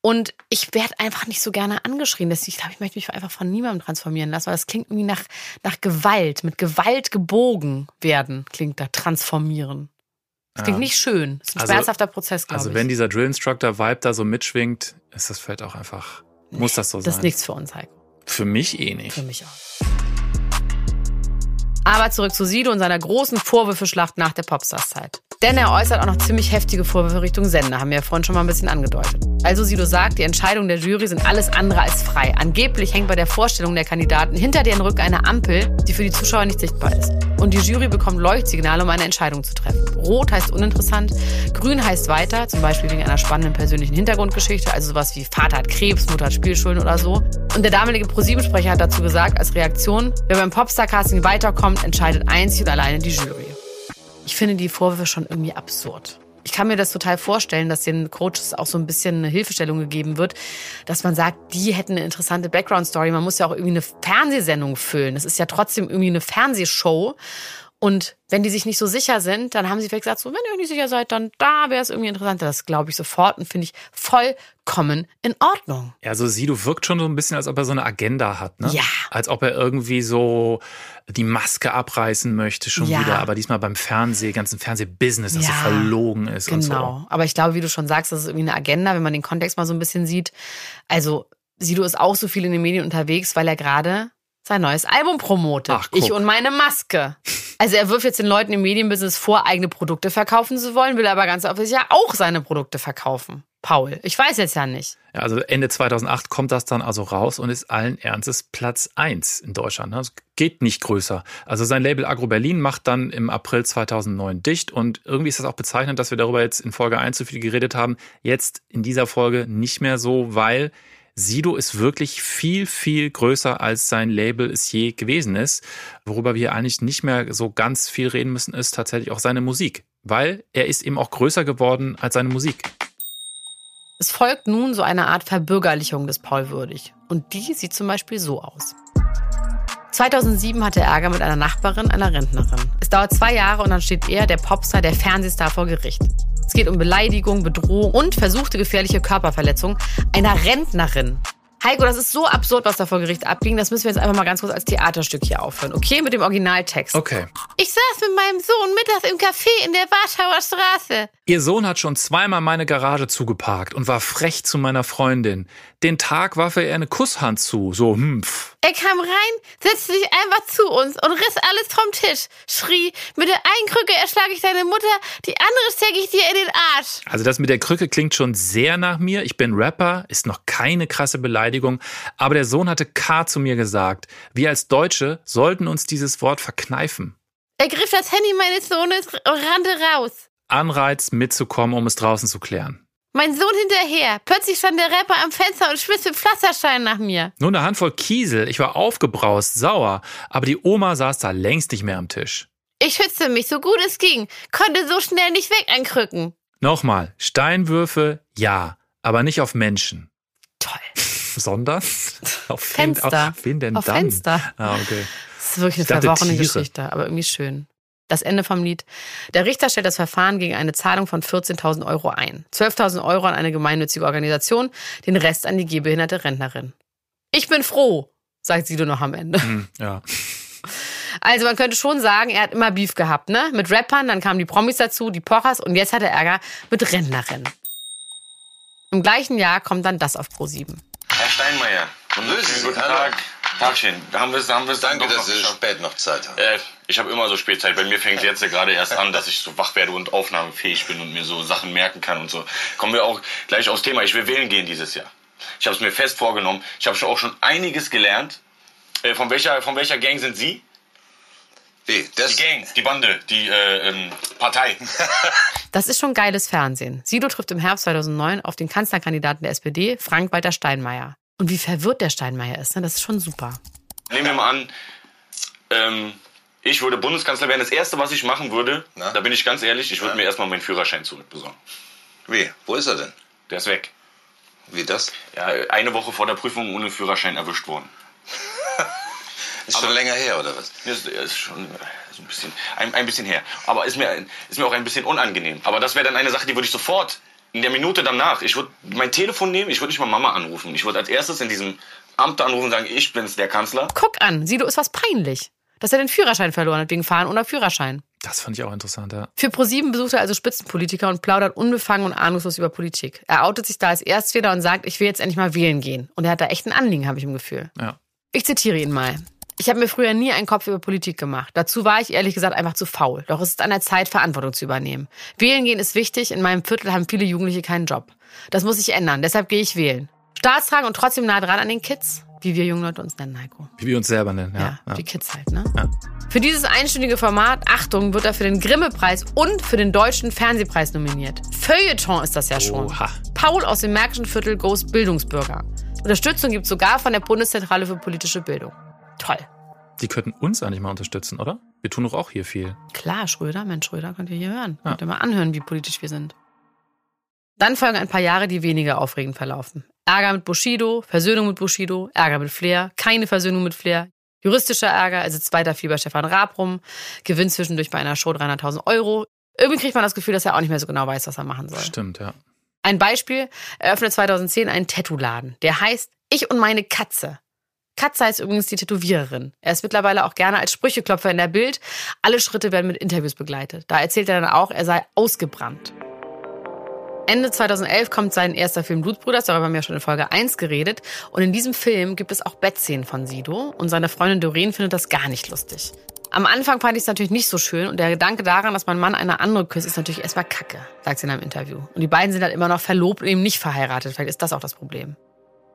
Und ich werde einfach nicht so gerne angeschrien. Deswegen, ich glaube, ich möchte mich einfach von niemandem transformieren lassen, weil das klingt irgendwie nach, nach Gewalt, mit Gewalt gebogen werden, klingt da, transformieren. Das klingt Ja. nicht schön. Das ist ein Also- schmerzhafter Prozess, glaube Also ich. wenn dieser Drill Instructor Vibe da so mitschwingt, ist das vielleicht auch einfach, muss das so das sein? ist nichts für uns, Heiko. Für mich eh nicht. Für mich auch. Aber zurück zu Sido und seiner großen Vorwürfeschlacht nach der Popstars-Zeit. Denn er äußert auch noch ziemlich heftige Vorwürfe Richtung Sender, haben wir ja vorhin schon mal ein bisschen angedeutet. Also Sido sagt, die Entscheidungen der Jury sind alles andere als frei. Angeblich hängt bei der Vorstellung der Kandidaten hinter deren Rücken eine Ampel, die für die Zuschauer nicht sichtbar ist. Und die Jury bekommt Leuchtsignale, um eine Entscheidung zu treffen. Rot heißt uninteressant, grün heißt weiter, zum Beispiel wegen einer spannenden persönlichen Hintergrundgeschichte, also sowas wie Vater hat Krebs, Mutter hat Spielschulden oder so. Und der damalige ProSieben-Sprecher hat dazu gesagt, als Reaktion, wer beim Popstar-Casting weiterkommt, entscheidet einzig und alleine die Jury. Ich finde die Vorwürfe schon irgendwie absurd. Ich kann mir das total vorstellen, dass den Coaches auch so ein bisschen eine Hilfestellung gegeben wird, dass man sagt, die hätten eine interessante Background-Story. Man muss ja auch irgendwie eine Fernsehsendung füllen. Das ist ja trotzdem irgendwie eine Fernsehshow. Und wenn die sich nicht so sicher sind, dann haben sie vielleicht gesagt, so, wenn ihr euch nicht sicher seid, dann da wäre es irgendwie interessanter. Das glaube ich sofort und finde ich vollkommen in Ordnung. Ja, so Sido wirkt schon so ein bisschen, als ob er so eine Agenda hat, ne? Ja. Als ob er irgendwie so die Maske abreißen möchte schon Ja. wieder, aber diesmal beim Fernseh, ganzen Fernsehbusiness, das so Ja, verlogen ist und so. Genau. Aber ich glaube, wie du schon sagst, das ist irgendwie eine Agenda, wenn man den Kontext mal so ein bisschen sieht. Also, Sido ist auch so viel in den Medien unterwegs, weil er gerade sein neues Album promotet. Ach, ich und meine Maske. Also er wirft jetzt den Leuten im Medienbusiness vor, eigene Produkte verkaufen zu wollen, will aber ganz offensichtlich ja auch seine Produkte verkaufen. Paul, ich weiß jetzt ja nicht. Ja, also Ende 2008 kommt das dann also raus und ist allen Ernstes Platz eins in Deutschland. ne? Es geht nicht größer. Also sein Label Agro Berlin macht dann im April 2009 dicht und irgendwie ist das auch bezeichnend, dass wir darüber jetzt in Folge 1 so viel geredet haben. Jetzt in dieser Folge nicht mehr so, weil Sido ist wirklich viel, viel größer, als sein Label es je gewesen ist. Worüber wir eigentlich nicht mehr so ganz viel reden müssen, ist tatsächlich auch seine Musik. Weil er ist eben auch größer geworden als seine Musik. Es folgt nun so eine Art Verbürgerlichung des Paul Würdig. Und die sieht zum Beispiel so aus. 2007 hatte er Ärger mit einer Nachbarin, einer Rentnerin. Es dauert zwei Jahre und dann steht er, der Popstar, der Fernsehstar, vor Gericht. Es geht um Beleidigung, Bedrohung und versuchte gefährliche Körperverletzung einer Rentnerin. Heiko, das ist so absurd, was da vor Gericht abging. Das müssen wir jetzt einfach mal ganz kurz als Theaterstück hier aufhören. Okay, mit dem Originaltext. Okay. Ich saß mit meinem Sohn mittags im Café in der Warschauer Straße. Ihr Sohn hat schon zweimal meine Garage zugeparkt und war frech zu meiner Freundin. Den Tag warf er ihr eine Kusshand zu, so hmpf. Er kam rein, setzte sich einfach zu uns und riss alles vom Tisch. Schrie, mit der einen Krücke erschlage ich deine Mutter, die andere stecke ich dir in den Arsch. Also das mit der Krücke klingt schon sehr nach mir. Ich bin Rapper, ist noch keine krasse Beleidigung, aber der Sohn hatte K zu mir gesagt. Wir als Deutsche sollten uns dieses Wort verkneifen. Er griff das Handy meines Sohnes und rannte raus. Anreiz, mitzukommen, um es draußen zu klären. Mein Sohn hinterher. Plötzlich stand der Rapper am Fenster und schmiss den Pflasterstein nach mir. Nur eine Handvoll Kiesel. Ich war aufgebraust, sauer, aber die Oma saß da längst nicht mehr am Tisch. Ich schützte mich so gut es ging, konnte so schnell nicht weg ankrücken. Nochmal, Steinwürfe, ja, aber nicht auf Menschen. Toll. Sondern auf Fenster. Wen, auf wen denn Auf dann? Fenster. Ah, okay. Das ist wirklich eine verworrene. Geschichte, aber irgendwie schön. Das Ende vom Lied. Der Richter stellt das Verfahren gegen eine Zahlung von 14.000 Euro ein. 12.000 Euro an eine gemeinnützige Organisation, den Rest an die gehbehinderte Rentnerin. Ich bin froh, sagt Sido noch am Ende. Hm, ja. Also man könnte schon sagen, er hat immer Beef gehabt, ne? Mit Rappern, dann kamen die Promis dazu, die Pochers und jetzt hat er Ärger mit Rentnerinnen. Im gleichen Jahr kommt dann das auf Pro 7. Herr Steinmeier. Guten. Tag. Tagchen. Da haben wir es haben wir's dann Danke, dass noch Sie geschafft. spät noch Zeit haben. Äh, ich habe immer so Spätzeit. Bei mir fängt es jetzt ja gerade erst an, dass ich so wach werde und aufnahmefähig bin und mir so Sachen merken kann und so. Kommen wir auch gleich aufs Thema. Ich will wählen gehen dieses Jahr. Ich habe es mir fest vorgenommen. Ich habe schon auch schon einiges gelernt. Äh, von, welcher, von welcher Gang sind Sie? Das, Die Gang, die Bande, die äh, ähm, Partei. Das ist schon geiles Fernsehen. Sido trifft im Herbst 2009 auf den Kanzlerkandidaten der SPD, Frank-Walter Steinmeier. Und wie verwirrt der Steinmeier ist, ne? das ist schon super. Nehmen wir mal an, ähm, ich würde Bundeskanzler werden. Das Erste, was ich machen würde, Na? da bin ich ganz ehrlich, ich würde Ja. mir erstmal meinen Führerschein zurückbesorgen. wie? Wo ist er denn? Der ist weg. Wie das? Ja, eine Woche vor der Prüfung ohne Führerschein erwischt worden. Ist schon länger her, oder was? Ist, ist schon äh, so ein bisschen, ein, ein bisschen her. Aber ist mir, ist mir auch ein bisschen unangenehm. Aber das wäre dann eine Sache, die würde ich sofort in der Minute danach, ich würde mein Telefon nehmen, ich würde nicht mal Mama anrufen. Ich würde als erstes in diesem Amt anrufen und sagen, ich bin's, der Kanzler. Guck an, Sido ist was peinlich, dass er den Führerschein verloren hat wegen Fahren ohne Führerschein. Das fand ich auch interessant, ja. Für ProSieben besucht er also Spitzenpolitiker und plaudert unbefangen und ahnungslos über Politik. Er outet sich da als Erstwähler und sagt, ich will jetzt endlich mal wählen gehen. Und er hat da echt ein Anliegen, habe ich im Gefühl. ja. Ich zitiere ihn mal. Ich habe mir früher nie einen Kopf über Politik gemacht. Dazu war ich ehrlich gesagt einfach zu faul. Doch es ist an der Zeit, Verantwortung zu übernehmen. Wählen gehen ist wichtig. In meinem Viertel haben viele Jugendliche keinen Job. Das muss sich ändern. Deshalb gehe ich wählen. Staatstragen und trotzdem nah dran an den Kids. Wie wir jungen Leute uns nennen, Heiko. Wie wir uns selber nennen, ja. Ja, die Kids halt, ne? Ja. Für dieses einstündige Format, Achtung, wird er für den Grimme-Preis und für den Deutschen Fernsehpreis nominiert. Feuilleton ist das ja schon. Oha. Paul aus dem Märkischen Viertel Ghost Bildungsbürger. Unterstützung gibt sogar von der Bundeszentrale für politische Bildung. Toll. Die könnten uns eigentlich mal unterstützen, oder? Wir tun doch auch hier viel. Klar, Schröder, Mensch, Schröder, könnt ihr hier hören. Ja. Könnt ihr mal anhören, wie politisch wir sind. Dann folgen ein paar Jahre, die weniger aufregend verlaufen. Ärger mit Bushido, Versöhnung mit Bushido, Ärger mit Flair, keine Versöhnung mit Flair, juristischer Ärger, er sitzt weiter viel bei Stefan Raab rum, gewinnt zwischendurch bei einer Show 300.000 Euro. Irgendwie kriegt man das Gefühl, dass er auch nicht mehr so genau weiß, was er machen soll. Stimmt, ja. Ein Beispiel, er öffnet 2010 einen Tattoo-Laden, der heißt Ich und meine Katze. Katze heißt übrigens die Tätowiererin. Er ist mittlerweile auch gerne als Sprücheklopfer in der Bild. Alle Schritte werden mit Interviews begleitet. Da erzählt er dann auch, er sei ausgebrannt. Ende 2011 kommt sein erster Film Blutbrüder, darüber haben wir ja schon in Folge 1 geredet. Und in diesem Film gibt es auch Bettszenen von Sido und seine Freundin Doreen findet das gar nicht lustig. Am Anfang fand ich es natürlich nicht so schön und der Gedanke daran, dass mein Mann eine andere küsst, ist natürlich erstmal kacke, sagt sie in einem Interview. Und die beiden sind halt immer noch verlobt und eben nicht verheiratet. Vielleicht ist das auch das Problem.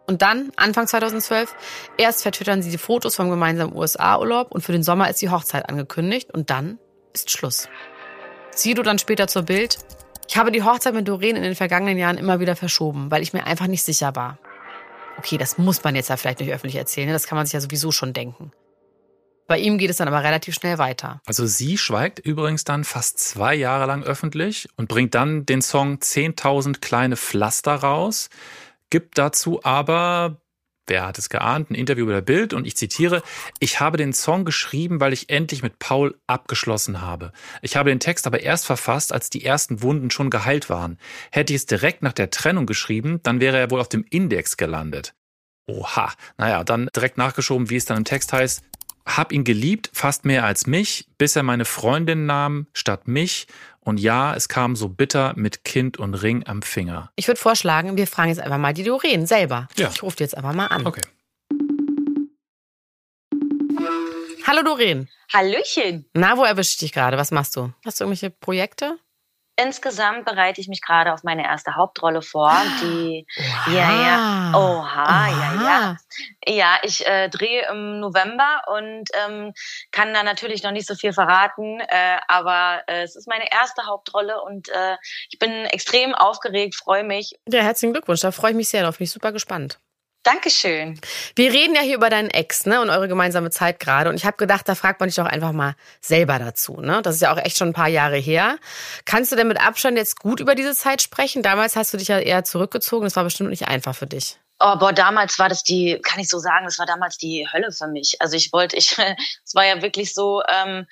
Und dann, Anfang 2012, erst vertwittern sie die Fotos vom gemeinsamen USA-Urlaub und für den Sommer ist die Hochzeit angekündigt und dann ist Schluss. Sido dann später zur Bild. Ich habe die Hochzeit mit Doreen in den vergangenen Jahren immer wieder verschoben, weil ich mir einfach nicht sicher war. Okay, das muss man jetzt ja vielleicht nicht öffentlich erzählen, ne? das kann man sich ja sowieso schon denken. Bei ihm geht es dann aber relativ schnell weiter. Also sie schweigt übrigens dann fast zwei Jahre lang öffentlich und bringt dann den Song 10.000 kleine Pflaster raus, gibt dazu aber, wer hat es geahnt, ein Interview bei der Bild und ich zitiere, ich habe den Song geschrieben, weil ich endlich mit Paul abgeschlossen habe. Ich habe den Text aber erst verfasst, als die ersten Wunden schon geheilt waren. Hätte ich es direkt nach der Trennung geschrieben, dann wäre er wohl auf dem Index gelandet. Oha. Naja, dann direkt nachgeschoben, wie es dann im Text heißt. Hab ihn geliebt, fast mehr als mich, bis er meine Freundin nahm statt mich. Und ja, es kam so bitter mit Kind und Ring am Finger. Ich würde vorschlagen, wir fragen jetzt einfach mal die Doreen selber. Ja. Ich rufe die jetzt einfach mal an. Okay. Hallo Doreen. Hallöchen. Na, wo erwische ich dich gerade? Was machst du? Hast du irgendwelche Projekte? Insgesamt bereite ich mich gerade auf meine erste Hauptrolle vor, die Oha. ja ja oha, ja ja Oha. ja ich äh, drehe im November und ähm, kann da natürlich noch nicht so viel verraten, äh, aber äh, es ist meine erste Hauptrolle und äh, ich bin extrem aufgeregt, freue mich. Ja, herzlichen Glückwunsch. Da freue ich mich sehr drauf. Bin ich super gespannt. Dankeschön. Wir reden ja hier über deinen Ex, ne, und eure gemeinsame Zeit gerade. Und ich habe gedacht, da fragt man dich doch einfach mal selber dazu, ne? Das ist ja auch echt schon ein paar Jahre her. Kannst du denn mit Abstand jetzt gut über diese Zeit sprechen? Damals hast du dich ja eher zurückgezogen. Das war bestimmt nicht einfach für dich. Oh, boah, damals war das die, kann ich so sagen, das war damals die Hölle für mich. Also ich wollte, ich, es war ja wirklich so, ähm,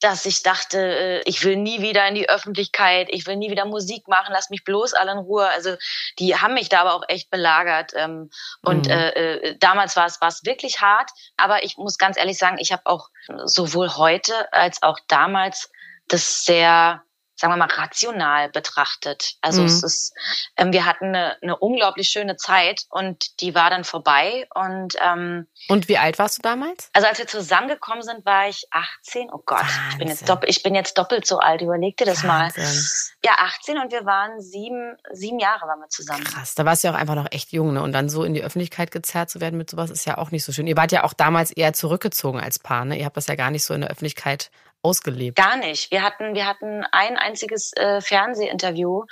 dass ich dachte, äh, ich will nie wieder in die Öffentlichkeit, ich will nie wieder Musik machen, lass mich bloß alle in Ruhe. Also die haben mich da aber auch echt belagert. Ähm, und Mhm. äh, äh, damals war es war es wirklich hart. Aber ich muss ganz ehrlich sagen, ich habe auch sowohl heute als auch damals das sehr sagen wir mal, rational betrachtet. Also Mhm. es ist, ähm, wir hatten eine, eine unglaublich schöne Zeit und die war dann vorbei. Und ähm, Und wie alt warst du damals? also als wir zusammengekommen sind, war ich 18. Oh Gott, ich bin, jetzt doppelt, ich bin jetzt doppelt so alt. Überleg dir das mal. Wahnsinn. Ja, 18 und wir waren sieben, sieben Jahre waren wir zusammen. Krass, da warst du ja auch einfach noch echt jung, ne? Und dann so in die Öffentlichkeit gezerrt zu werden mit sowas ist ja auch nicht so schön. Ihr wart ja auch damals eher zurückgezogen als Paar, ne? Ihr habt das ja gar nicht so in der Öffentlichkeit ausgelebt. Gar nicht. Wir hatten, wir hatten ein einziges äh, Fernsehinterview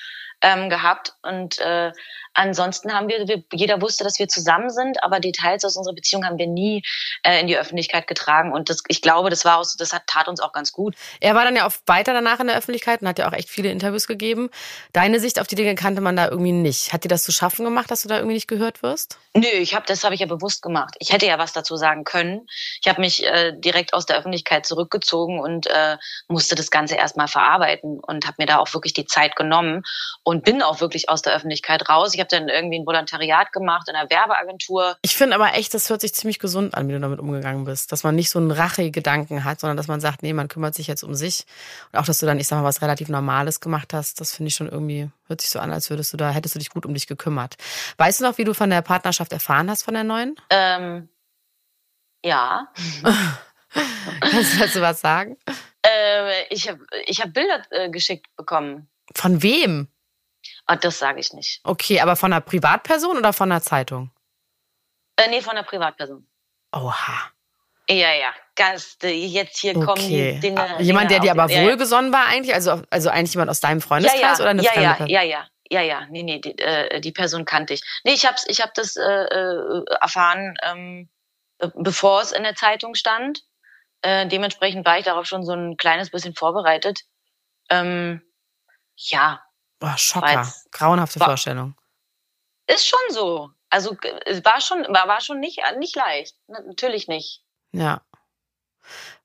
ähm, gehabt und äh, ansonsten haben wir, wir, jeder wusste, dass wir zusammen sind, aber Details aus unserer Beziehung haben wir nie äh, in die Öffentlichkeit getragen und das, ich glaube, das war auch, das hat tat uns auch ganz gut. Er war dann ja auch weiter danach in der Öffentlichkeit und hat ja auch echt viele Interviews gegeben. Deine Sicht auf die Dinge kannte man da irgendwie nicht. Hat dir das zu schaffen gemacht, dass du da irgendwie nicht gehört wirst? Nö, ich habe das habe ich ja bewusst gemacht. Ich hätte ja was dazu sagen können. Ich habe mich äh, direkt aus der Öffentlichkeit zurückgezogen und äh, musste das Ganze erstmal verarbeiten und habe mir da auch wirklich die Zeit genommen und bin auch wirklich aus der Öffentlichkeit raus. Ich habe dann irgendwie ein Volontariat gemacht in einer Werbeagentur. Ich finde aber echt, das hört sich ziemlich gesund an, wie du damit umgegangen bist. Dass man nicht so einen Rache-Gedanken hat, sondern dass man sagt, nee, man kümmert sich jetzt um sich. Und auch, dass du dann, ich sag mal, was relativ Normales gemacht hast, das finde ich schon irgendwie, hört sich so an, als würdest du da, hättest du dich gut um dich gekümmert. Weißt du noch, wie du von der Partnerschaft erfahren hast, von der neuen? Ähm, ja, Kannst du dazu was sagen? äh, ich habe ich hab Bilder äh, geschickt bekommen. Von wem? Oh, das sage ich nicht. Okay, aber von einer Privatperson oder von einer Zeitung? Äh, nee, von einer Privatperson. Oha. Ja, ja, ganz, jetzt hier kommen Okay. die Dinge. Ah, Jemand, der Dinge dir aber auf- ja, ja. wohlgesonnen war eigentlich? Also, also eigentlich jemand aus deinem Freundeskreis ja, ja, oder eine ja, fremde ja, Person? ja, ja, ja, ja, nee, nee, die, äh, die Person kannte ich. Nee, ich hab's, ich hab das äh, äh, erfahren, ähm, be- bevor es in der Zeitung stand. Äh, dementsprechend war ich darauf schon so ein kleines bisschen vorbereitet. Ähm, ja, Boah, Schocker. Weil's- Grauenhafte war- Vorstellung. ist schon so. Also es war schon, war, war schon nicht, nicht leicht. Na, Natürlich nicht. Ja.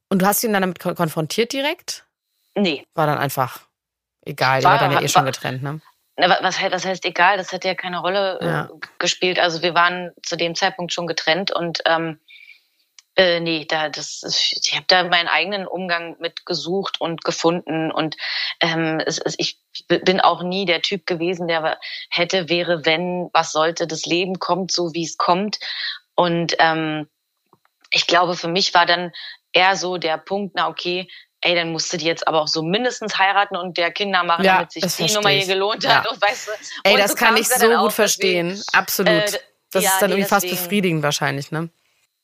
Und du hast ihn dann damit kon- konfrontiert direkt? Nee. War dann einfach egal, War- war dann ja eh schon getrennt, ne? Was, was heißt egal? Das hätte ja keine Rolle äh, Ja. gespielt. Also wir waren zu dem Zeitpunkt schon getrennt und ähm, äh, nee, da das ist, ich habe da meinen eigenen Umgang mit gesucht und gefunden und ähm, es, es, ich bin auch nie der Typ gewesen, der hätte, wäre, wenn, was sollte. Das Leben kommt so, wie es kommt und ähm, ich glaube, für mich war dann eher so der Punkt, na okay, ey, dann musst du die jetzt aber auch so mindestens heiraten und der Kinder machen, Ja, damit sich die Nummer hier gelohnt Ja. hat. Und, weißt du, Ey, das so kann ich ja so gut deswegen- verstehen. Absolut. Äh, das ja, ist dann nee, irgendwie fast deswegen- befriedigend wahrscheinlich, ne?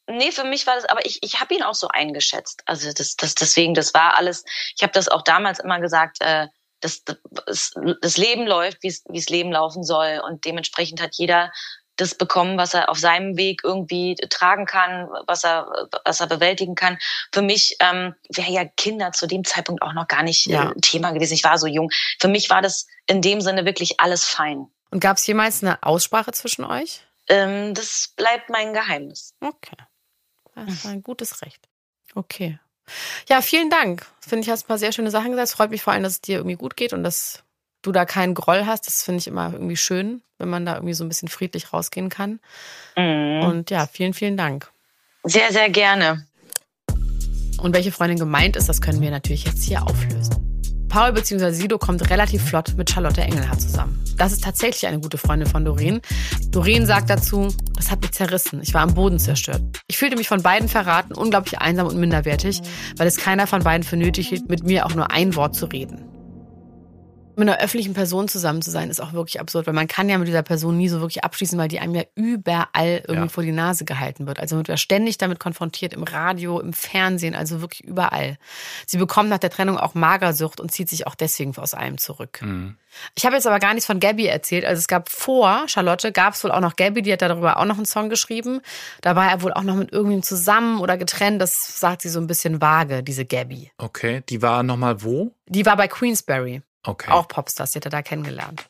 Nee, für mich war das, aber ich, ich habe ihn auch so eingeschätzt. Also das, das, deswegen, das war alles, ich habe das auch damals immer gesagt, äh, das, das, das Leben läuft, wie es Leben laufen soll. Und dementsprechend hat jeder das bekommen, was er auf seinem Weg irgendwie tragen kann, was er, was er bewältigen kann. Für mich ähm, wäre ja Kinder zu dem Zeitpunkt auch noch gar nicht Ja. äh, Thema gewesen. Ich war so jung. Für mich war das in dem Sinne wirklich alles fein. Und gab es jemals eine Aussprache zwischen euch? Ähm, das bleibt mein Geheimnis. Okay. Das war ein gutes Recht. Okay. Ja, vielen Dank. Finde ich, hast ein paar sehr schöne Sachen gesagt. Es freut mich vor allem, dass es dir irgendwie gut geht und dass du da keinen Groll hast. Das finde ich immer irgendwie schön, wenn man da irgendwie so ein bisschen friedlich rausgehen kann. Mhm. Und ja, vielen, vielen Dank. Sehr, sehr gerne. Und welche Freundin gemeint ist, das können wir natürlich jetzt hier auflösen. Paul bzw. Sido kommt relativ flott mit Charlotte Engelhardt zusammen. Das ist tatsächlich eine gute Freundin von Doreen. Doreen sagt dazu, das hat mich zerrissen. Ich war am Boden zerstört. Ich fühlte mich von beiden verraten, unglaublich einsam und minderwertig, weil es keiner von beiden für nötig hielt, mit mir auch nur ein Wort zu reden mit einer öffentlichen Person zusammen zu sein, ist auch wirklich absurd, weil man kann ja mit dieser Person nie so wirklich abschließen, weil die einem ja überall irgendwie ja. vor die Nase gehalten wird. Also wird er ständig damit konfrontiert, im Radio, im Fernsehen, also wirklich überall. Sie bekommt nach der Trennung auch Magersucht und zieht sich auch deswegen aus allem zurück. Mhm. Ich habe jetzt aber gar nichts von Gabby erzählt. Also es gab vor Charlotte, gab es wohl auch noch Gabby, die hat darüber auch noch einen Song geschrieben. Da war er wohl auch noch mit irgendwem zusammen oder getrennt. Das sagt sie so ein bisschen vage, diese Gabby. Okay, die war nochmal wo? Die war bei Queensberry. Okay. Auch Popstars, die hat er da kennengelernt.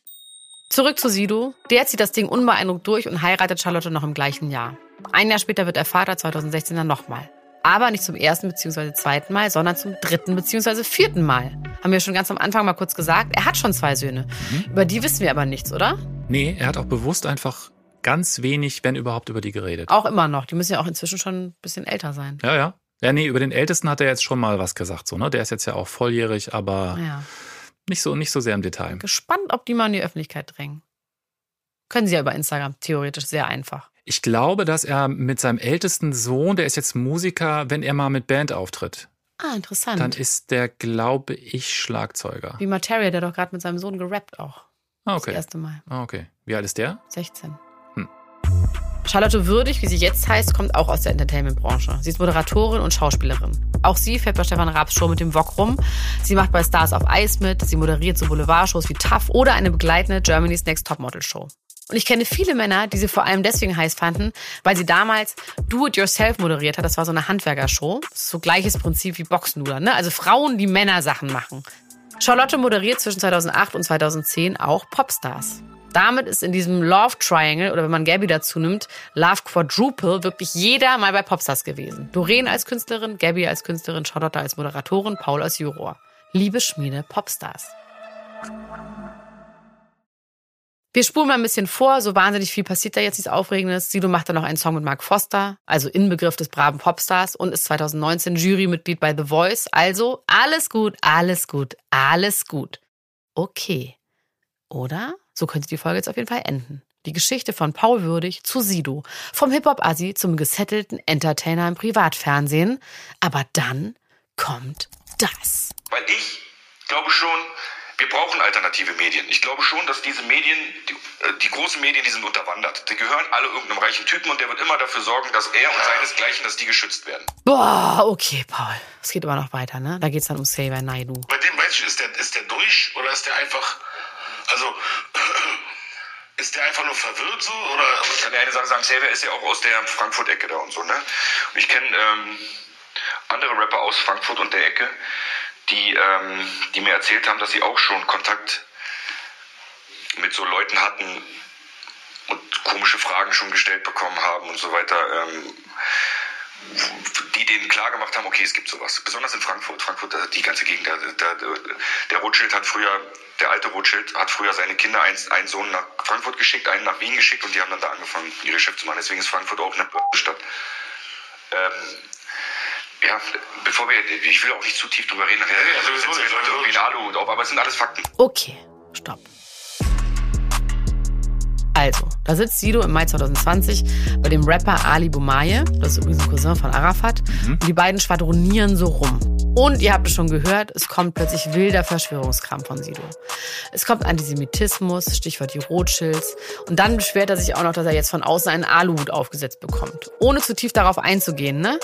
Zurück zu Sido. Der zieht das Ding unbeeindruckt durch und heiratet Charlotte noch im gleichen Jahr. Ein Jahr später wird er Vater, 2016 dann nochmal. Aber nicht zum ersten bzw. zweiten Mal, sondern zum dritten bzw. vierten Mal. Haben wir schon ganz am Anfang mal kurz gesagt. Er hat schon zwei Söhne. Mhm. Über die wissen wir aber nichts, oder? Nee, er hat auch bewusst einfach ganz wenig, wenn überhaupt, über die geredet. Auch immer noch. Die müssen ja auch inzwischen schon ein bisschen älter sein. Ja, ja. Ja, nee, über den Ältesten hat er jetzt schon mal was gesagt, so, ne? Der ist jetzt ja auch volljährig, aber. Ja. Nicht so, nicht so sehr im Detail. Gespannt, ob die mal in die Öffentlichkeit drängen. Können sie ja über Instagram, theoretisch sehr einfach. Ich glaube, dass er mit seinem ältesten Sohn, der ist jetzt Musiker, wenn er mal mit Band auftritt. Ah, interessant. Dann ist der, glaube ich, Schlagzeuger. Wie Materia, der doch gerade mit seinem Sohn gerappt auch. Ah, okay. Das erste Mal. Ah, okay. Wie alt ist der? 16. Charlotte Würdig, wie sie jetzt heißt, kommt auch aus der Entertainment-Branche. Sie ist Moderatorin und Schauspielerin. Auch sie fährt bei Stefan Raabs Show mit dem Wok rum. Sie macht bei Stars auf Eis mit. Sie moderiert so Boulevard-Shows wie Tough oder eine begleitende Germany's Next Topmodel Show. Und ich kenne viele Männer, die sie vor allem deswegen heiß fanden, weil sie damals Do It Yourself moderiert hat. Das war so eine Handwerkershow. Das ist so gleiches Prinzip wie Boxenluder, ne? Also Frauen, die Männersachen machen. Charlotte moderiert zwischen 2008 und 2010 auch Popstars. Damit ist in diesem Love Triangle, oder wenn man Gabby dazu nimmt, Love Quadruple, wirklich jeder mal bei Popstars gewesen. Doreen als Künstlerin, Gabby als Künstlerin, Charlotte als Moderatorin, Paul als Juror. Liebe Schmiede Popstars. Wir spulen mal ein bisschen vor, so wahnsinnig viel passiert da jetzt nichts Aufregendes. Sido macht dann noch einen Song mit Mark Foster, also Inbegriff des braven Popstars und ist 2019 Jurymitglied bei The Voice. Also alles gut, alles gut, alles gut. Okay. Oder? So könnte die Folge jetzt auf jeden Fall enden. Die Geschichte von Paul Würdig zu Sido. Vom Hip-Hop-Assi zum gesettelten Entertainer im Privatfernsehen. Aber dann kommt das. Weil ich glaube schon, wir brauchen alternative Medien. Ich glaube schon, dass diese Medien, die, äh, die, großen Medien, die sind unterwandert. Die gehören alle irgendeinem reichen Typen und der wird immer dafür sorgen, dass er und seinesgleichen, dass die geschützt werden. Boah, okay, Paul. Es geht aber noch weiter, ne? Da geht es dann um Xavier Naidu. Bei dem weiß ich, ist der, ist der durch oder ist der einfach also ist der einfach nur verwirrt so? Oder ich kann ja eine Sache sagen, Xavier ist ja auch aus der Frankfurt-Ecke da und so, ne? Und ich kenne ähm, andere Rapper aus Frankfurt und der Ecke, die, ähm, die mir erzählt haben, dass sie auch schon Kontakt mit so Leuten hatten und komische Fragen schon gestellt bekommen haben und so weiter. Ähm, die denen klar gemacht haben, okay, es gibt sowas. Besonders in Frankfurt. Frankfurt, äh, die ganze Gegend. Der, der, der Rothschild hat früher, der alte Rothschild hat früher seine Kinder, einen, einen Sohn nach Frankfurt geschickt, einen nach Wien geschickt und die haben dann da angefangen, ihr Geschäft zu machen. Deswegen ist Frankfurt auch eine Stadt. Ähm, ja, bevor wir, ich will auch nicht zu tief drüber reden, nachher ja, also, setzen wir Leute irgendwie einen Aluhut auf, aber es sind alles Fakten. Okay, stopp. Da sitzt Sido im Mai 2020 bei dem Rapper Ali Boumaier, das ist übrigens ein Cousin von Arafat, mhm. und die beiden schwadronieren so rum. Und ihr habt es schon gehört, es kommt plötzlich wilder Verschwörungskram von Sido. Es kommt Antisemitismus, Stichwort die Rothschilds. Und dann beschwert er sich auch noch, dass er jetzt von außen einen Aluhut aufgesetzt bekommt. Ohne zu tief darauf einzugehen, ne?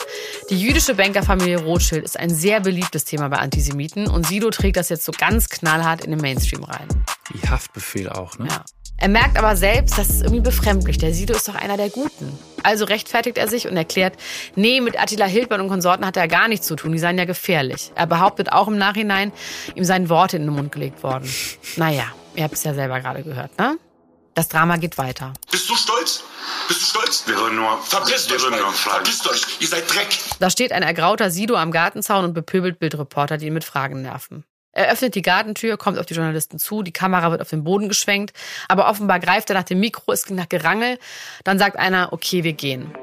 Die jüdische Bankerfamilie Rothschild ist ein sehr beliebtes Thema bei Antisemiten und Sido trägt das jetzt so ganz knallhart in den Mainstream rein. Wie Haftbefehl auch, ne? Ja. Er merkt aber selbst, das ist irgendwie befremdlich. Der Sido ist doch einer der Guten. Also rechtfertigt er sich und erklärt, nee, mit Attila Hildmann und Konsorten hat er gar nichts zu tun. Die seien ja gefährlich. Er behauptet auch im Nachhinein, ihm seien Worte in den Mund gelegt worden. Naja, ihr habt es ja selber gerade gehört, ne? Das Drama geht weiter. Bist du stolz? Bist du stolz? Wir würden nur, verpisst wir euch, würden nur verpisst euch. Ihr seid Dreck. Da steht ein ergrauter Sido am Gartenzaun und bepöbelt Bildreporter, die ihn mit Fragen nerven. Er öffnet die Gartentür, kommt auf die Journalisten zu, die Kamera wird auf den Boden geschwenkt, aber offenbar greift er nach dem Mikro, es ging nach Gerangel. Dann sagt einer, okay, wir gehen.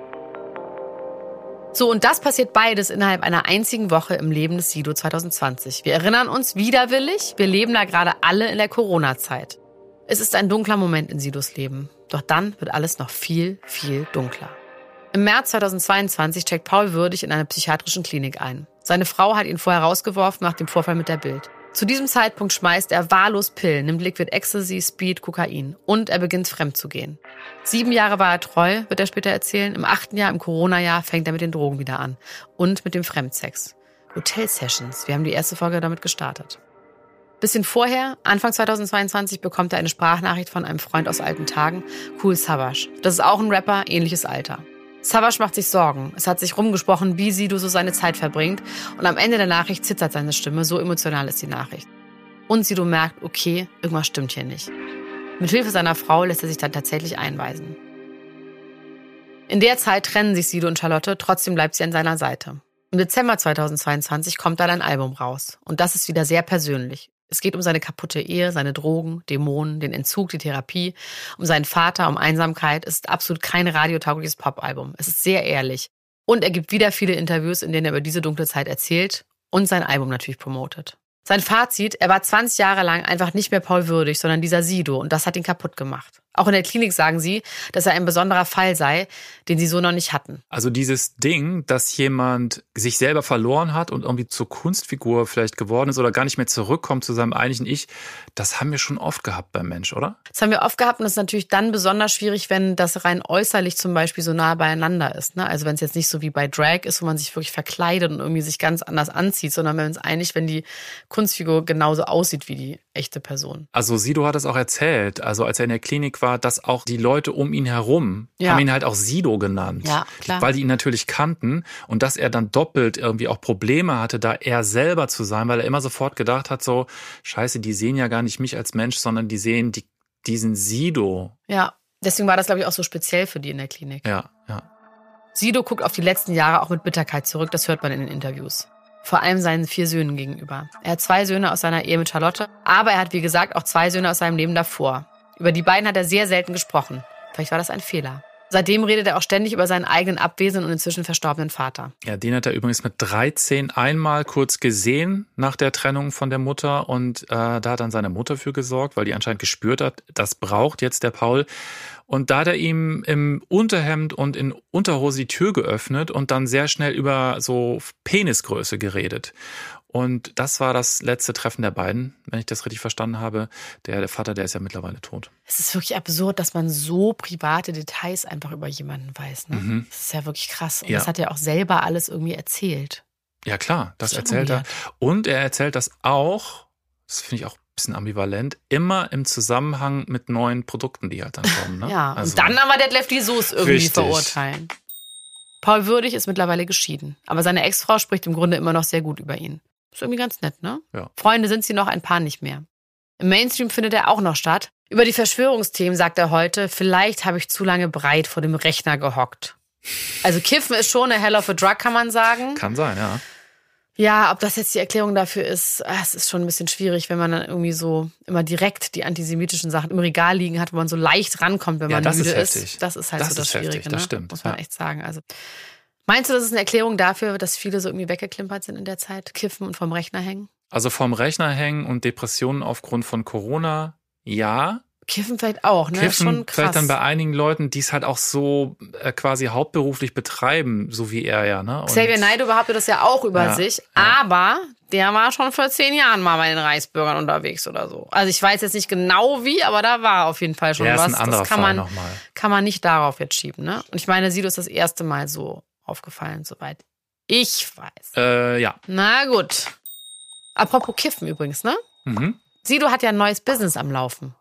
So, und das passiert beides innerhalb einer einzigen Woche im Leben des Sido 2020. Wir erinnern uns widerwillig, wir leben da gerade alle in der Corona-Zeit. Es ist ein dunkler Moment in Sidos Leben. Doch dann wird alles noch viel, viel dunkler. Im März 2022 checkt Paul Würdig in einer psychiatrischen Klinik ein. Seine Frau hat ihn vorher rausgeworfen nach dem Vorfall mit der Bild. Zu diesem Zeitpunkt schmeißt er wahllos Pillen, nimmt Liquid Ecstasy, Speed, Kokain und er beginnt fremd zu gehen. Sieben Jahre war er treu, wird er später erzählen. Im achten Jahr, im Corona-Jahr, fängt er mit den Drogen wieder an und mit dem Fremdsex. Hotel-Sessions, wir haben die erste Folge damit gestartet. Bisschen vorher, Anfang 2022, bekommt er eine Sprachnachricht von einem Freund aus alten Tagen, Cool Savage. Das ist auch ein Rapper, ähnliches Alter. Savage macht sich Sorgen. Es hat sich rumgesprochen, wie Sido so seine Zeit verbringt. Und am Ende der Nachricht zittert seine Stimme, so emotional ist die Nachricht. Und Sido merkt, okay, irgendwas stimmt hier nicht. Mit Hilfe seiner Frau lässt er sich dann tatsächlich einweisen. In der Zeit trennen sich Sido und Charlotte, trotzdem bleibt sie an seiner Seite. Im Dezember 2022 kommt dann ein Album raus. Und das ist wieder sehr persönlich. Es geht um seine kaputte Ehe, seine Drogen, Dämonen, den Entzug, die Therapie, um seinen Vater, um Einsamkeit. Es ist absolut kein radiotaugliches Popalbum. Es ist sehr ehrlich. Und er gibt wieder viele Interviews, in denen er über diese dunkle Zeit erzählt und sein Album natürlich promotet. Sein Fazit, er war 20 Jahre lang einfach nicht mehr Paul würdig, sondern dieser Sido und das hat ihn kaputt gemacht. Auch in der Klinik sagen sie, dass er ein besonderer Fall sei, den sie so noch nicht hatten. Also dieses Ding, dass jemand sich selber verloren hat und irgendwie zur Kunstfigur vielleicht geworden ist oder gar nicht mehr zurückkommt zu seinem eigentlichen Ich, das haben wir schon oft gehabt beim Mensch, oder? Das haben wir oft gehabt und das ist natürlich dann besonders schwierig, wenn das rein äußerlich zum Beispiel so nah beieinander ist. Ne? Also wenn es jetzt nicht so wie bei Drag ist, wo man sich wirklich verkleidet und irgendwie sich ganz anders anzieht, sondern wenn es eigentlich, wenn die Kunstfigur genauso aussieht wie die echte Person. Also Sido hat es auch erzählt, also als er in der Klinik war, dass auch die Leute um ihn herum Ja. haben ihn halt auch Sido genannt, Ja, weil die ihn natürlich kannten und dass er dann doppelt irgendwie auch Probleme hatte, da er selber zu sein, weil er immer sofort gedacht hat, so Scheiße, die sehen ja gar nicht mich als Mensch, sondern die sehen die, diesen Sido. Ja, deswegen war das, glaube ich, auch so speziell für die in der Klinik. Ja, ja. Sido guckt auf die letzten Jahre auch mit Bitterkeit zurück, das hört man in den Interviews. Vor allem seinen vier Söhnen gegenüber. Er hat zwei Söhne aus seiner Ehe mit Charlotte, aber er hat, wie gesagt, auch zwei Söhne aus seinem Leben davor. Über die beiden hat er sehr selten gesprochen. Vielleicht war das ein Fehler. Seitdem redet er auch ständig über seinen eigenen abwesenden und inzwischen verstorbenen Vater. Ja, den hat er übrigens mit 13 einmal kurz gesehen nach der Trennung von der Mutter und äh, da hat dann seine Mutter für gesorgt, weil die anscheinend gespürt hat, das braucht jetzt der Paul. Und da hat er ihm im Unterhemd und in Unterhose die Tür geöffnet und dann sehr schnell über so Penisgröße geredet. Und das war das letzte Treffen der beiden, wenn ich das richtig verstanden habe. Der, der Vater, der ist ja mittlerweile tot. Es ist wirklich absurd, dass man so private Details einfach über jemanden weiß. Ne? Mhm. Das ist ja wirklich krass. Und Ja. das hat er auch selber alles irgendwie erzählt. Ja, klar, das, Das erzählt er. Und er erzählt das auch, das finde ich auch ein bisschen ambivalent, immer im Zusammenhang mit neuen Produkten, die halt dann kommen. Ne? Ja, Also- und dann aber Detlef die Soße irgendwie Richtig. verurteilen. Paul Würdig ist mittlerweile geschieden, aber seine Ex-Frau spricht im Grunde immer noch sehr gut über ihn. Ist irgendwie ganz nett, ne? Ja. Freunde sind sie noch, ein paar nicht mehr. Im Mainstream findet er auch noch statt. Über die Verschwörungsthemen sagt er heute, vielleicht habe ich zu lange breit vor dem Rechner gehockt. Also Kiffen ist schon eine hell of a drug, kann man sagen. Kann sein, ja. Ja, ob das jetzt die Erklärung dafür ist, ah, es ist schon ein bisschen schwierig, wenn man dann irgendwie so immer direkt die antisemitischen Sachen im Regal liegen hat, wo man so leicht rankommt, wenn Ja, man das müde ist ist. heftig. Das ist halt Das so das ist heftig, Schwierige, das ne? stimmt, muss man ja. echt sagen. Also meinst du, das ist eine Erklärung dafür, dass viele so irgendwie weggeklimpert sind in der Zeit, kiffen und vom Rechner hängen? Also vom Rechner hängen und Depressionen aufgrund von Corona, ja. Kiffen vielleicht auch, ne? ist schon Kiffen krass. vielleicht dann bei einigen Leuten, die es halt auch so äh, quasi hauptberuflich betreiben, so wie er ja. Ne? Und- Xavier Naidoo behauptet das ja auch über Ja, sich, aber der war schon vor zehn Jahren mal bei den Reichsbürgern unterwegs oder so. Also ich weiß jetzt nicht genau wie, aber da war auf jeden Fall schon Ja, ist was. ein anderer das kann Fall man, kann man nicht darauf jetzt schieben, ne? Und ich meine, Sido ist das erste Mal so aufgefallen, soweit ich weiß. Äh, ja. Na gut. Apropos Kiffen übrigens, ne? Mhm. Sido hat ja ein neues Business am Laufen.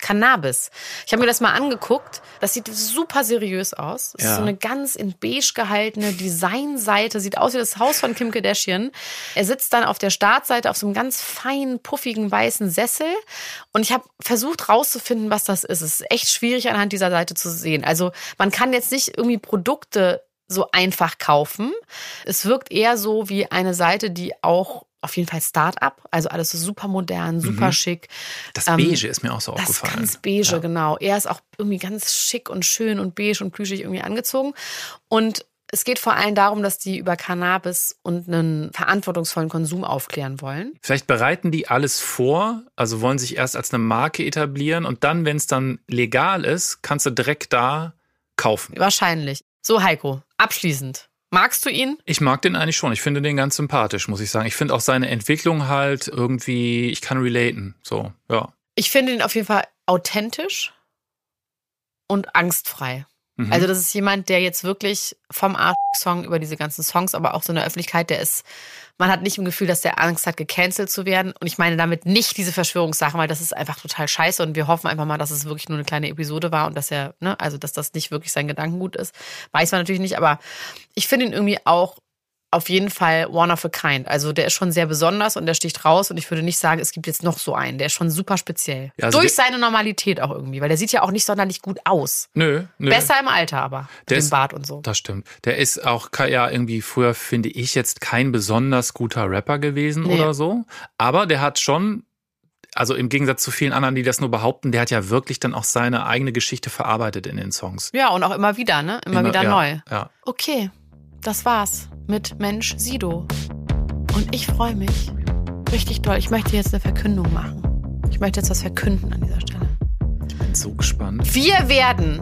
Cannabis. Ich habe mir das mal angeguckt. Das sieht super seriös aus. Das Ja. ist so eine ganz in beige gehaltene Designseite. Sieht aus wie das Haus von Kim Kardashian. Er sitzt dann auf der Startseite auf so einem ganz feinen, puffigen, weißen Sessel. Und ich habe versucht rauszufinden, was das ist. Es ist echt schwierig anhand dieser Seite zu sehen. Also man kann jetzt nicht irgendwie Produkte so einfach kaufen. Es wirkt eher so wie eine Seite, die auch auf jeden Fall Start-up, also alles so super modern, super Mhm. schick. Das Ähm, Beige ist mir auch so Das aufgefallen. ganz beige, genau. Er ist auch irgendwie ganz schick und schön und beige und plüschig irgendwie angezogen. Und es geht vor allem darum, dass die über Cannabis und einen verantwortungsvollen Konsum aufklären wollen. Vielleicht bereiten die alles vor, also wollen sich erst als eine Marke etablieren und dann, wenn es dann legal ist, kannst du direkt da kaufen. Wahrscheinlich. So, Heiko, abschließend. Magst du ihn? Ich mag den eigentlich schon. Ich finde den ganz sympathisch, muss ich sagen. Ich finde auch seine Entwicklung halt irgendwie, ich kann relaten. So, ja. Ich finde ihn auf jeden Fall authentisch und angstfrei. Mhm. Also das ist jemand, der jetzt wirklich vom Arsch-Song über diese ganzen Songs, aber auch so in der Öffentlichkeit, der ist, man hat nicht im Gefühl, dass der Angst hat, gecancelt zu werden. Und ich meine damit nicht diese Verschwörungssachen, weil das ist einfach total scheiße und wir hoffen einfach mal, dass es wirklich nur eine kleine Episode war und dass er, ne, also dass das nicht wirklich sein Gedankengut ist. Weiß man natürlich nicht, aber ich finde ihn irgendwie auch auf jeden Fall one of a kind. Also der ist schon sehr besonders und der sticht raus und ich würde nicht sagen, es gibt jetzt noch so einen. Der ist schon super speziell. Ja, also Durch seine Normalität auch irgendwie, weil der sieht ja auch nicht sonderlich gut aus. Nö, nö. Besser im Alter aber. Mit Der dem ist- Bart und so. Das stimmt. Der ist auch ja irgendwie früher, finde ich, jetzt kein besonders guter Rapper gewesen Nee. oder so. Aber der hat schon, also im Gegensatz zu vielen anderen, die das nur behaupten, der hat ja wirklich dann auch seine eigene Geschichte verarbeitet in den Songs. Ja, und auch immer wieder, ne? Immer, wieder ja, neu. Ja. Okay, das war's mit Mensch Sido. Und ich freue mich richtig doll. Ich möchte jetzt eine Verkündung machen. Ich möchte jetzt was verkünden an dieser Stelle. Bin so gespannt. Wir werden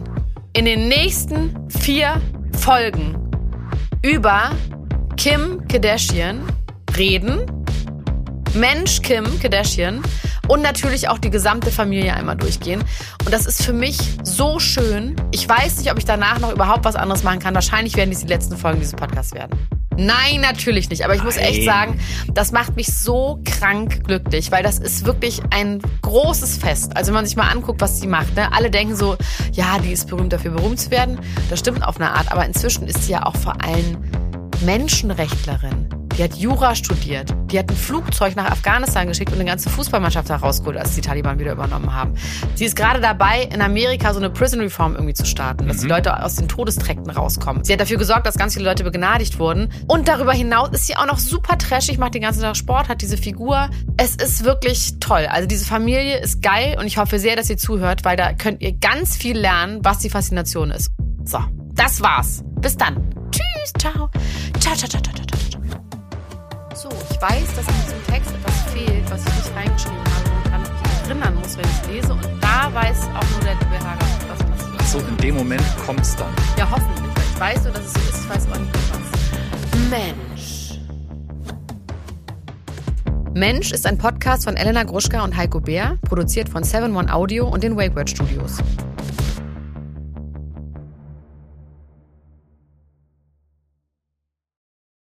in den nächsten vier Folgen über Kim Kardashian reden. Mensch Kim Kardashian und natürlich auch die gesamte Familie einmal durchgehen. Und das ist für mich so schön. Ich weiß nicht, ob ich danach noch überhaupt was anderes machen kann. Wahrscheinlich werden dies die letzten Folgen dieses Podcasts werden. Nein, natürlich nicht. Aber ich muss echt sagen, das macht mich so krank glücklich, weil das ist wirklich ein großes Fest. Also wenn man sich mal anguckt, was sie macht. Ne? Alle denken so, ja, die ist berühmt dafür, berühmt zu werden. Das stimmt auf eine Art. Aber inzwischen ist sie ja auch vor allem Menschenrechtlerin. Die hat Jura studiert. Die hat ein Flugzeug nach Afghanistan geschickt und eine ganze Fußballmannschaft da rausgeholt, als die Taliban wieder übernommen haben. Sie ist gerade dabei, in Amerika so eine Prison Reform irgendwie zu starten, dass die Leute aus den Todesträkten rauskommen. Sie hat dafür gesorgt, dass ganz viele Leute begnadigt wurden. Und darüber hinaus ist sie auch noch super trashig, macht den ganzen Tag Sport, hat diese Figur. Es ist wirklich toll. Also diese Familie ist geil und ich hoffe sehr, dass ihr zuhört, weil da könnt ihr ganz viel lernen, was die Faszination ist. So, das war's. Bis dann. Tschüss, ciao. Ciao, ciao, ciao, ciao, ciao, weiß, dass in diesem Text etwas fehlt, was ich nicht reingeschrieben habe und dann mich erinnern muss, wenn ich es lese. Und da weiß auch nur der liebe Herr, was passiert. Ach so, in dem Moment kommt's dann. Ja, hoffentlich. Weil ich weiß nur, dass es so ist, ich weiß aber nicht was. Mensch. Mensch ist ein Podcast von Elena Gruschka und Heiko Bär, produziert von 7 One Audio und den Wakeword Studios.